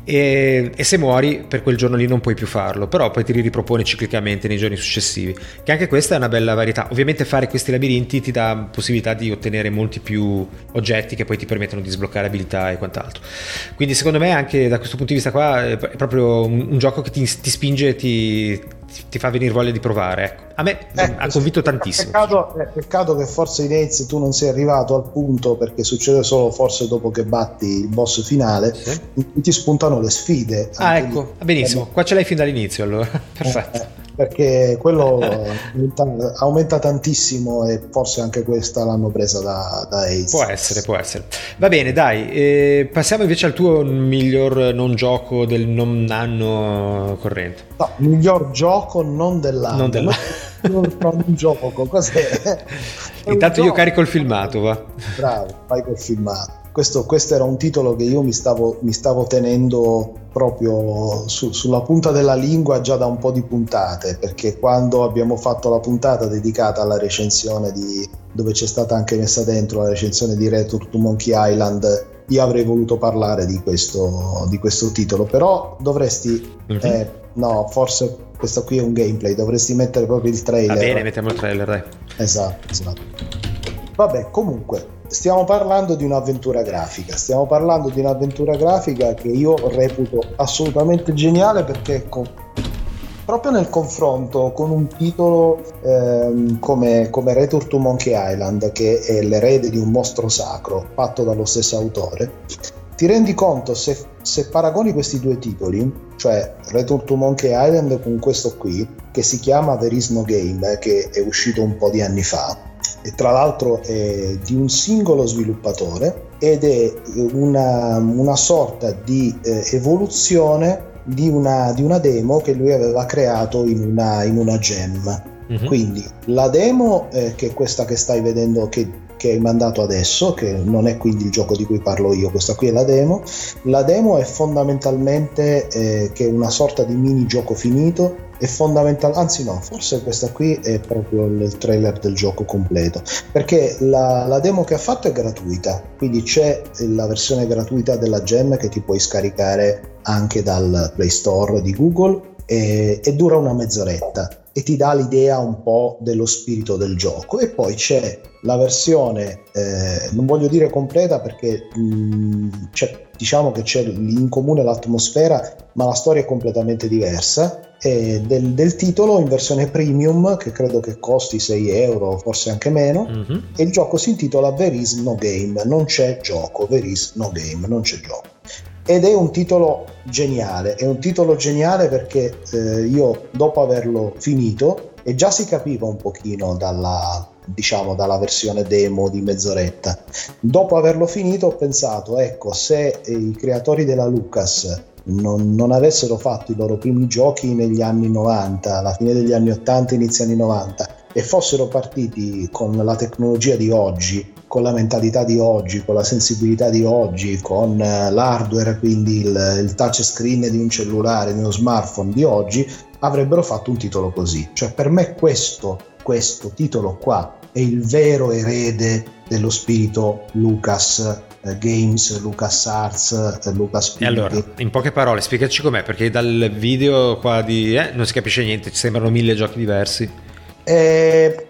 E, e, se muori per quel giorno lì non puoi più farlo, però poi ti ripropone ciclicamente nei giorni successivi. Che anche questa è una bella varietà. Ovviamente fare questi labirinti ti dà possibilità di ottenere molti più oggetti che poi ti permettono di sbloccare abilità e quant'altro. Quindi secondo me anche da questo punto di vista qua è proprio un, un gioco che ti, ti spinge ti, ti fa venire voglia di provare, ecco. A me eh, ha convinto tantissimo. Peccato, è peccato che forse in Aids tu non sei arrivato al punto perché succede solo forse dopo che batti il boss finale, sì. ti spuntano le sfide. Ah, ecco, lì. benissimo. Qua ce l'hai fin dall'inizio allora. *laughs* Perfetto. Eh, perché quello aumenta, aumenta, tantissimo e forse anche questa l'hanno presa da, da Ace. Può essere, può essere. Va bene, dai, eh, passiamo invece al tuo miglior non gioco del non anno corrente. No, miglior gioco non dell'anno. Non dell'anno. *laughs* non, un gioco, cos'è? Intanto io carico il filmato, va. Bravo, vai col filmato. Questo, questo, era un titolo che io mi stavo, mi stavo tenendo proprio su, sulla punta della lingua già da un po' di puntate, perché quando abbiamo fatto la puntata dedicata alla recensione di, dove c'è stata anche messa dentro la recensione di Return to Monkey Island, io avrei voluto parlare di questo, di questo titolo, però dovresti... Mm-hmm. Eh, no, forse questo qui è un gameplay, dovresti mettere proprio il trailer. Va bene, mettiamo il trailer, dai. Esatto, esatto. Vabbè, comunque, stiamo parlando di un'avventura grafica, stiamo parlando di un'avventura grafica che io reputo assolutamente geniale perché ecco, proprio nel confronto con un titolo ehm, come, come Return to Monkey Island, che è l'erede di un mostro sacro fatto dallo stesso autore, ti rendi conto se, se, paragoni questi due titoli, cioè Return to Monkey Island con questo qui, che si chiama There Is No Game, che è uscito un po' di anni fa, e tra l'altro è di un singolo sviluppatore ed è una, una sorta di eh, evoluzione di una, di una, demo che lui aveva creato in una, in una gem. Mm-hmm. Quindi la demo, eh, che è questa che stai vedendo, che, che, hai mandato adesso, che non è quindi il gioco di cui parlo io, questa qui è la demo. La demo è fondamentalmente eh, che è una sorta di mini gioco finito è fondamentale, anzi no, forse questa qui è proprio il trailer del gioco completo, perché la, la, demo che ha fatto è gratuita, quindi c'è la versione gratuita della gem che ti puoi scaricare anche dal Play Store di Google e, e dura una mezz'oretta e ti dà l'idea un po' dello spirito del gioco e poi c'è la versione eh, non voglio dire completa perché mh, mm, diciamo che c'è in comune l'atmosfera ma la storia è completamente diversa. Del, del, titolo in versione premium che credo che costi 6 euro forse anche meno mm-hmm. e il gioco si intitola There is no game. Non c'è gioco There is no game non c'è gioco. Ed è un titolo geniale è un titolo geniale perché eh, io dopo averlo finito e già si capiva un pochino dalla, diciamo dalla versione demo di mezz'oretta dopo averlo finito ho pensato ecco se i creatori della Lucas non, non, avessero fatto i loro primi giochi negli anni 90, alla fine degli anni 80, inizio anni 90, e fossero partiti con la tecnologia di oggi, con la mentalità di oggi, con la sensibilità di oggi, con eh, l'hardware, quindi il, il touchscreen di un cellulare, di uno smartphone di oggi, avrebbero fatto un titolo così. Cioè per me questo, questo titolo qua è il vero erede dello spirito Lucas eh, Games, Lucas Arts, eh, Lucas E allora, in poche parole, spiegaci com'è, perché dal video qua di... Eh, non si capisce niente, ci sembrano mille giochi diversi. È,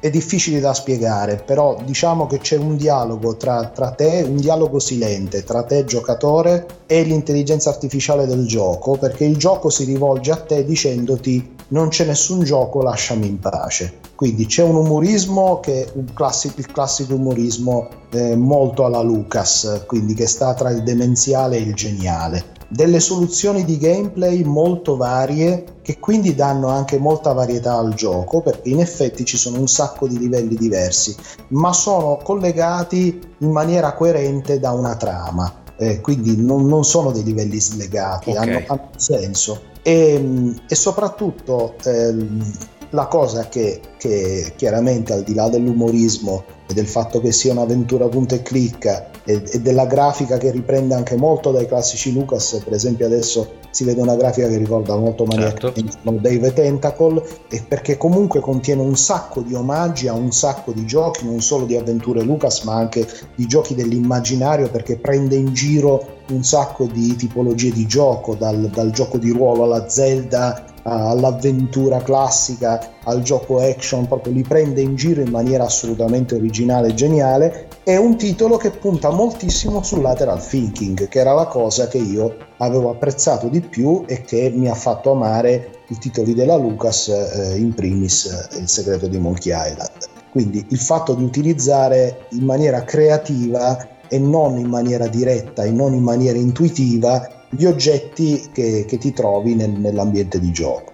è difficile da spiegare, però diciamo che c'è un dialogo tra, tra te, un dialogo silente tra te giocatore e l'intelligenza artificiale del gioco, perché il gioco si rivolge a te dicendoti non c'è nessun gioco, lasciami in pace. Quindi c'è un umorismo che è un classico, il classico umorismo eh, molto alla Lucas, quindi che sta tra il demenziale e il geniale. Delle soluzioni di gameplay molto varie che quindi danno anche molta varietà al gioco perché in effetti ci sono un sacco di livelli diversi, ma sono collegati in maniera coerente da una trama. Eh, quindi non, non, sono dei livelli slegati, okay. hanno, hanno senso. E, e soprattutto ehm, la cosa che, che, chiaramente al di là dell'umorismo e del fatto che sia un'avventura punta e clicca e, e, della grafica che riprende anche molto dai classici Lucas, per esempio adesso si vede una grafica che ricorda molto Maniac certo. Dave Tentacle e perché comunque contiene un sacco di omaggi a un sacco di giochi, non solo di avventure Lucas ma anche di giochi dell'immaginario perché prende in giro un sacco di tipologie di gioco, dal, dal gioco di ruolo alla Zelda all'avventura classica, al gioco action, proprio li prende in giro in maniera assolutamente originale e geniale. È un titolo che punta moltissimo sul lateral thinking, che era la cosa che io avevo apprezzato di più e che mi ha fatto amare i titoli della Lucas, eh, in primis eh, Il segreto di Monkey Island. Quindi il fatto di utilizzare in maniera creativa e non in maniera diretta e non in maniera intuitiva gli oggetti che, che ti trovi nel, nell'ambiente di gioco.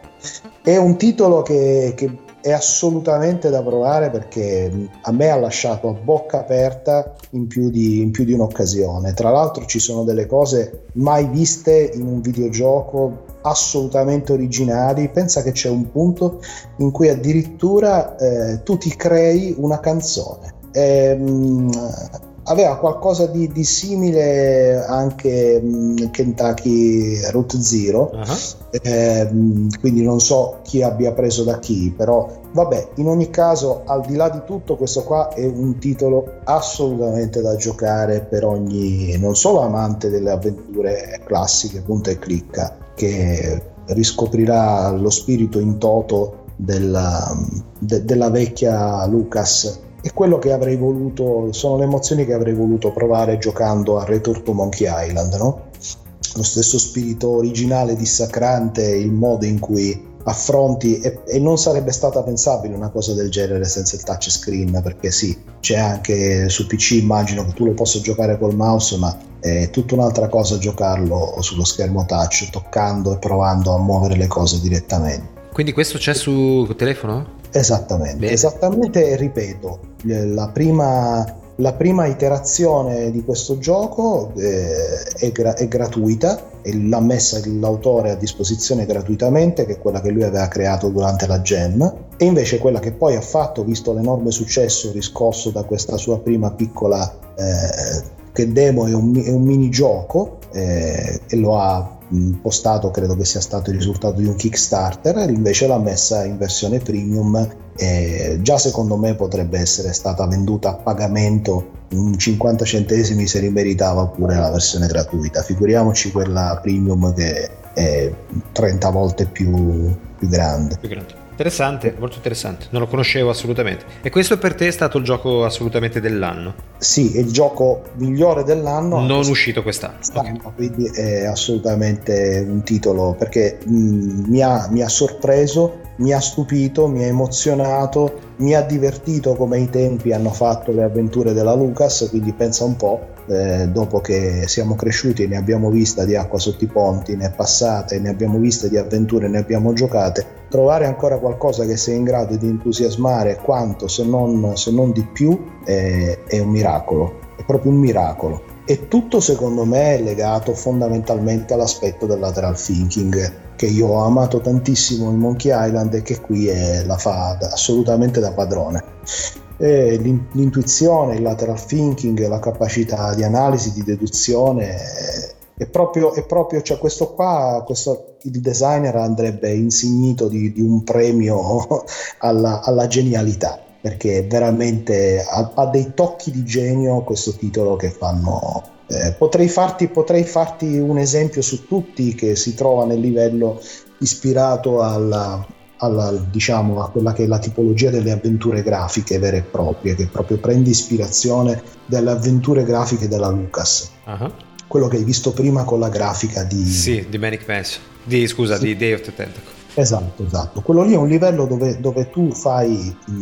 È un titolo che, che è assolutamente da provare perché a me ha lasciato a bocca aperta in più, di, in più di un'occasione. Tra l'altro ci sono delle cose mai viste in un videogioco assolutamente originali. Pensa che c'è un punto in cui addirittura eh, tu ti crei una canzone. Ehm, aveva qualcosa di, di simile anche mh, Kentucky Route Zero, uh-huh. eh, quindi non so chi abbia preso da chi, però vabbè, in ogni caso, al di là di tutto, questo qua è un titolo assolutamente da giocare per ogni, non solo amante delle avventure classiche, punta e clicca, che riscoprirà lo spirito in toto della, de, della vecchia Lucas è quello che avrei voluto, sono le emozioni che avrei voluto provare giocando a Return to Monkey Island, no? Lo stesso spirito originale, dissacrante, il modo in cui affronti e, e, non sarebbe stata pensabile una cosa del genere senza il touchscreen perché sì, c'è anche su PC immagino che tu lo possa giocare col mouse ma è tutta un'altra cosa giocarlo sullo schermo touch toccando e provando a muovere le cose direttamente. Quindi questo c'è su telefono? Esattamente, Bene. esattamente, ripeto, la prima, la prima, iterazione di questo gioco eh, è, gra- è, gratuita e l'ha messa l'autore a disposizione gratuitamente, che è quella che lui aveva creato durante la Gem, e invece quella che poi ha fatto, visto l'enorme successo riscosso da questa sua prima piccola eh, che demo è un, è un minigioco eh, e lo ha postato credo che sia stato il risultato di un Kickstarter, invece l'ha messa in versione premium e già secondo me potrebbe essere stata venduta a pagamento un 50 centesimi se rimeritava pure la versione gratuita, figuriamoci quella premium che è 30 volte più, più grande. Più grande. Interessante, molto interessante, non lo conoscevo assolutamente. E questo per te è stato il gioco assolutamente dell'anno? Sì, è il gioco migliore dell'anno. Non uscito quest'anno. Okay. Quindi è assolutamente un titolo perché mh, mm, mi, ha, mi ha sorpreso mi ha stupito, mi ha emozionato, mi ha divertito come ai tempi hanno fatto le avventure della Lucas, quindi pensa un po', eh, dopo che siamo cresciuti ne abbiamo vista di acqua sotto i ponti, ne è passate, ne abbiamo viste di avventure, ne abbiamo giocate, trovare ancora qualcosa che sia in grado di entusiasmare quanto se non, se non di più è, è un miracolo, è proprio un miracolo. E tutto secondo me è legato fondamentalmente all'aspetto del lateral thinking che io ho amato tantissimo in Monkey Island e che qui è, la fa assolutamente da padrone. E l'intuizione, il lateral thinking, la capacità di analisi, di deduzione è proprio, è proprio cioè questo qua, questo, il designer andrebbe insignito di, di un premio *laughs* alla, alla genialità perché veramente ha, ha, dei tocchi di genio questo titolo che fanno. Eh, potrei, farti, potrei, farti, un esempio su tutti che si trova nel livello ispirato alla, alla, diciamo, a quella che è la tipologia delle avventure grafiche vere e proprie, che proprio prende ispirazione dalle avventure grafiche della Lucas. Uh-huh. Quello che hai visto prima con la grafica di... Sì, di Manic Mansion. Di, scusa, sì. di Day of the Tentacle. Esatto, esatto. Quello lì è un livello dove, dove tu fai, mh,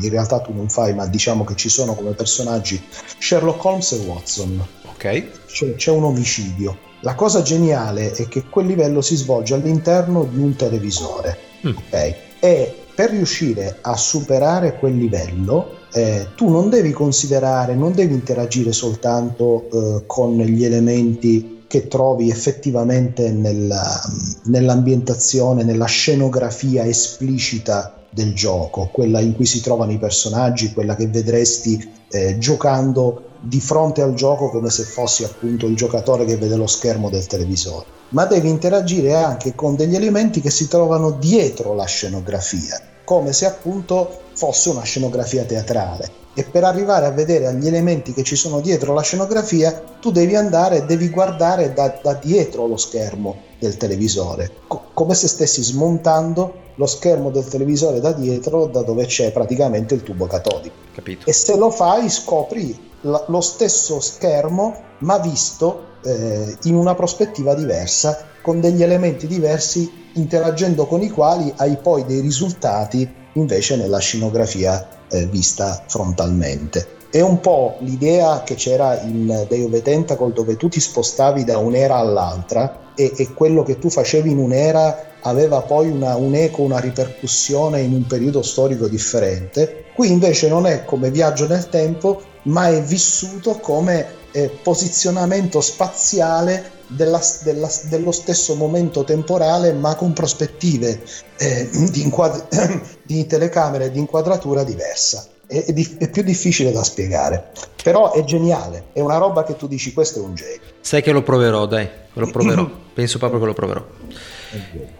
in realtà tu non fai, ma diciamo che ci sono come personaggi Sherlock Holmes e Watson. Ok. C'è, c'è un omicidio. La cosa geniale è che quel livello si svolge all'interno di un televisore. Mm. Ok. E per riuscire a superare quel livello, eh, tu non devi considerare, non devi interagire soltanto eh, con gli elementi che trovi effettivamente nella, nell'ambientazione, nella scenografia esplicita del gioco, quella in cui si trovano i personaggi, quella che vedresti eh, giocando di fronte al gioco come se fossi appunto il giocatore che vede lo schermo del televisore, ma devi interagire anche con degli elementi che si trovano dietro la scenografia, come se appunto fosse una scenografia teatrale. E per arrivare a vedere gli elementi che ci sono dietro la scenografia tu devi andare e devi guardare da, da, dietro lo schermo del televisore. Co- come se stessi smontando lo schermo del televisore da dietro da dove c'è praticamente il tubo catodico. Capito. e se lo fai scopri la, lo stesso schermo ma visto eh, in una prospettiva diversa, con degli elementi diversi, interagendo con i quali hai poi dei risultati invece nella scenografia eh, vista frontalmente. È un po' l'idea che c'era in Day of Tentacle dove tu ti spostavi da un'era all'altra e, e quello che tu facevi in un'era aveva poi una, un eco, una ripercussione in un periodo storico differente. Qui invece non è come viaggio nel tempo, ma è vissuto come eh, posizionamento spaziale della, della, dello stesso momento temporale, ma con prospettive eh, di, inquadri- *clears throat* di telecamere di inquadratura diversa è, è, è, più difficile da spiegare. Però è geniale, è una roba che tu dici questo è un gioco. Sai che lo proverò, dai, lo proverò. *laughs* Penso proprio che lo proverò.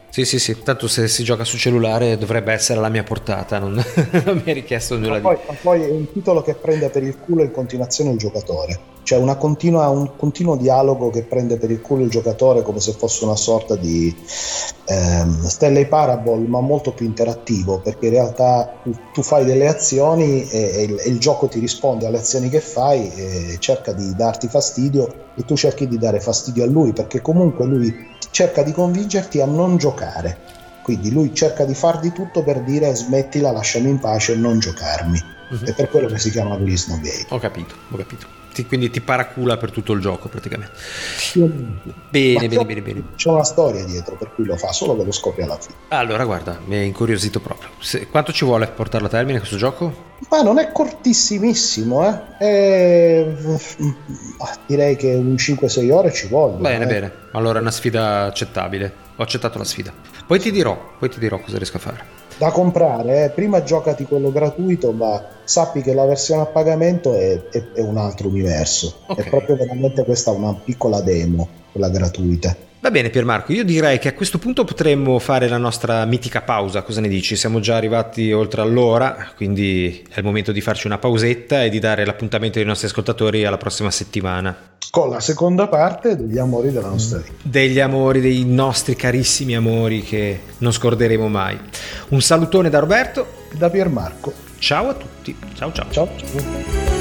Sì, sì, sì, tanto se si gioca sul cellulare dovrebbe essere alla mia portata, non, *laughs* non mi è richiesto nulla di... Poi, poi è un titolo che prende per il culo in continuazione il giocatore, cioè continua, un continuo dialogo che prende per il culo il giocatore come se fosse una sorta di ehm, Stanley Parable, ma molto più interattivo, perché in realtà tu, tu fai delle azioni e, e, il, e, il, gioco ti risponde alle azioni che fai e cerca di darti fastidio e tu cerchi di dare fastidio a lui, perché comunque lui cerca di convincerti a non giocare. Quindi lui cerca di far di tutto per dire smettila, lasciami in pace e non giocarmi. Uh-huh. È per quello che si chiama Release No Game. Ho capito, ho capito. Ti, quindi ti paracula per tutto il gioco praticamente. Bene, bene, bene, bene. C'è una storia dietro per cui lo fa, solo che lo scopri alla fine. Allora, guarda, mi è incuriosito proprio. Se, quanto ci vuole portarlo a termine questo gioco? Ma non è cortissimissimo, eh? È... direi che un 5-6 ore ci vogliono. Bene, eh. bene. Allora è una sfida accettabile. Ho accettato la sfida. Poi ti dirò, poi ti dirò cosa riesco a fare da comprare. Eh. Prima giocati quello gratuito, ma sappi che la versione a pagamento è, è, è un altro universo. Okay. È proprio veramente questa una piccola demo, quella gratuita. Va bene Piermarco, io direi che a questo punto potremmo fare la nostra mitica pausa, cosa ne dici? Siamo già arrivati oltre all'ora, quindi è il momento di farci una pausetta e di dare l'appuntamento ai nostri ascoltatori alla prossima settimana. Con la seconda parte degli amori della nostra vita. Degli amori, dei nostri carissimi amori che non scorderemo mai. Un salutone da Roberto. Da Piermarco. Ciao a tutti. Ciao ciao. Ciao. ciao.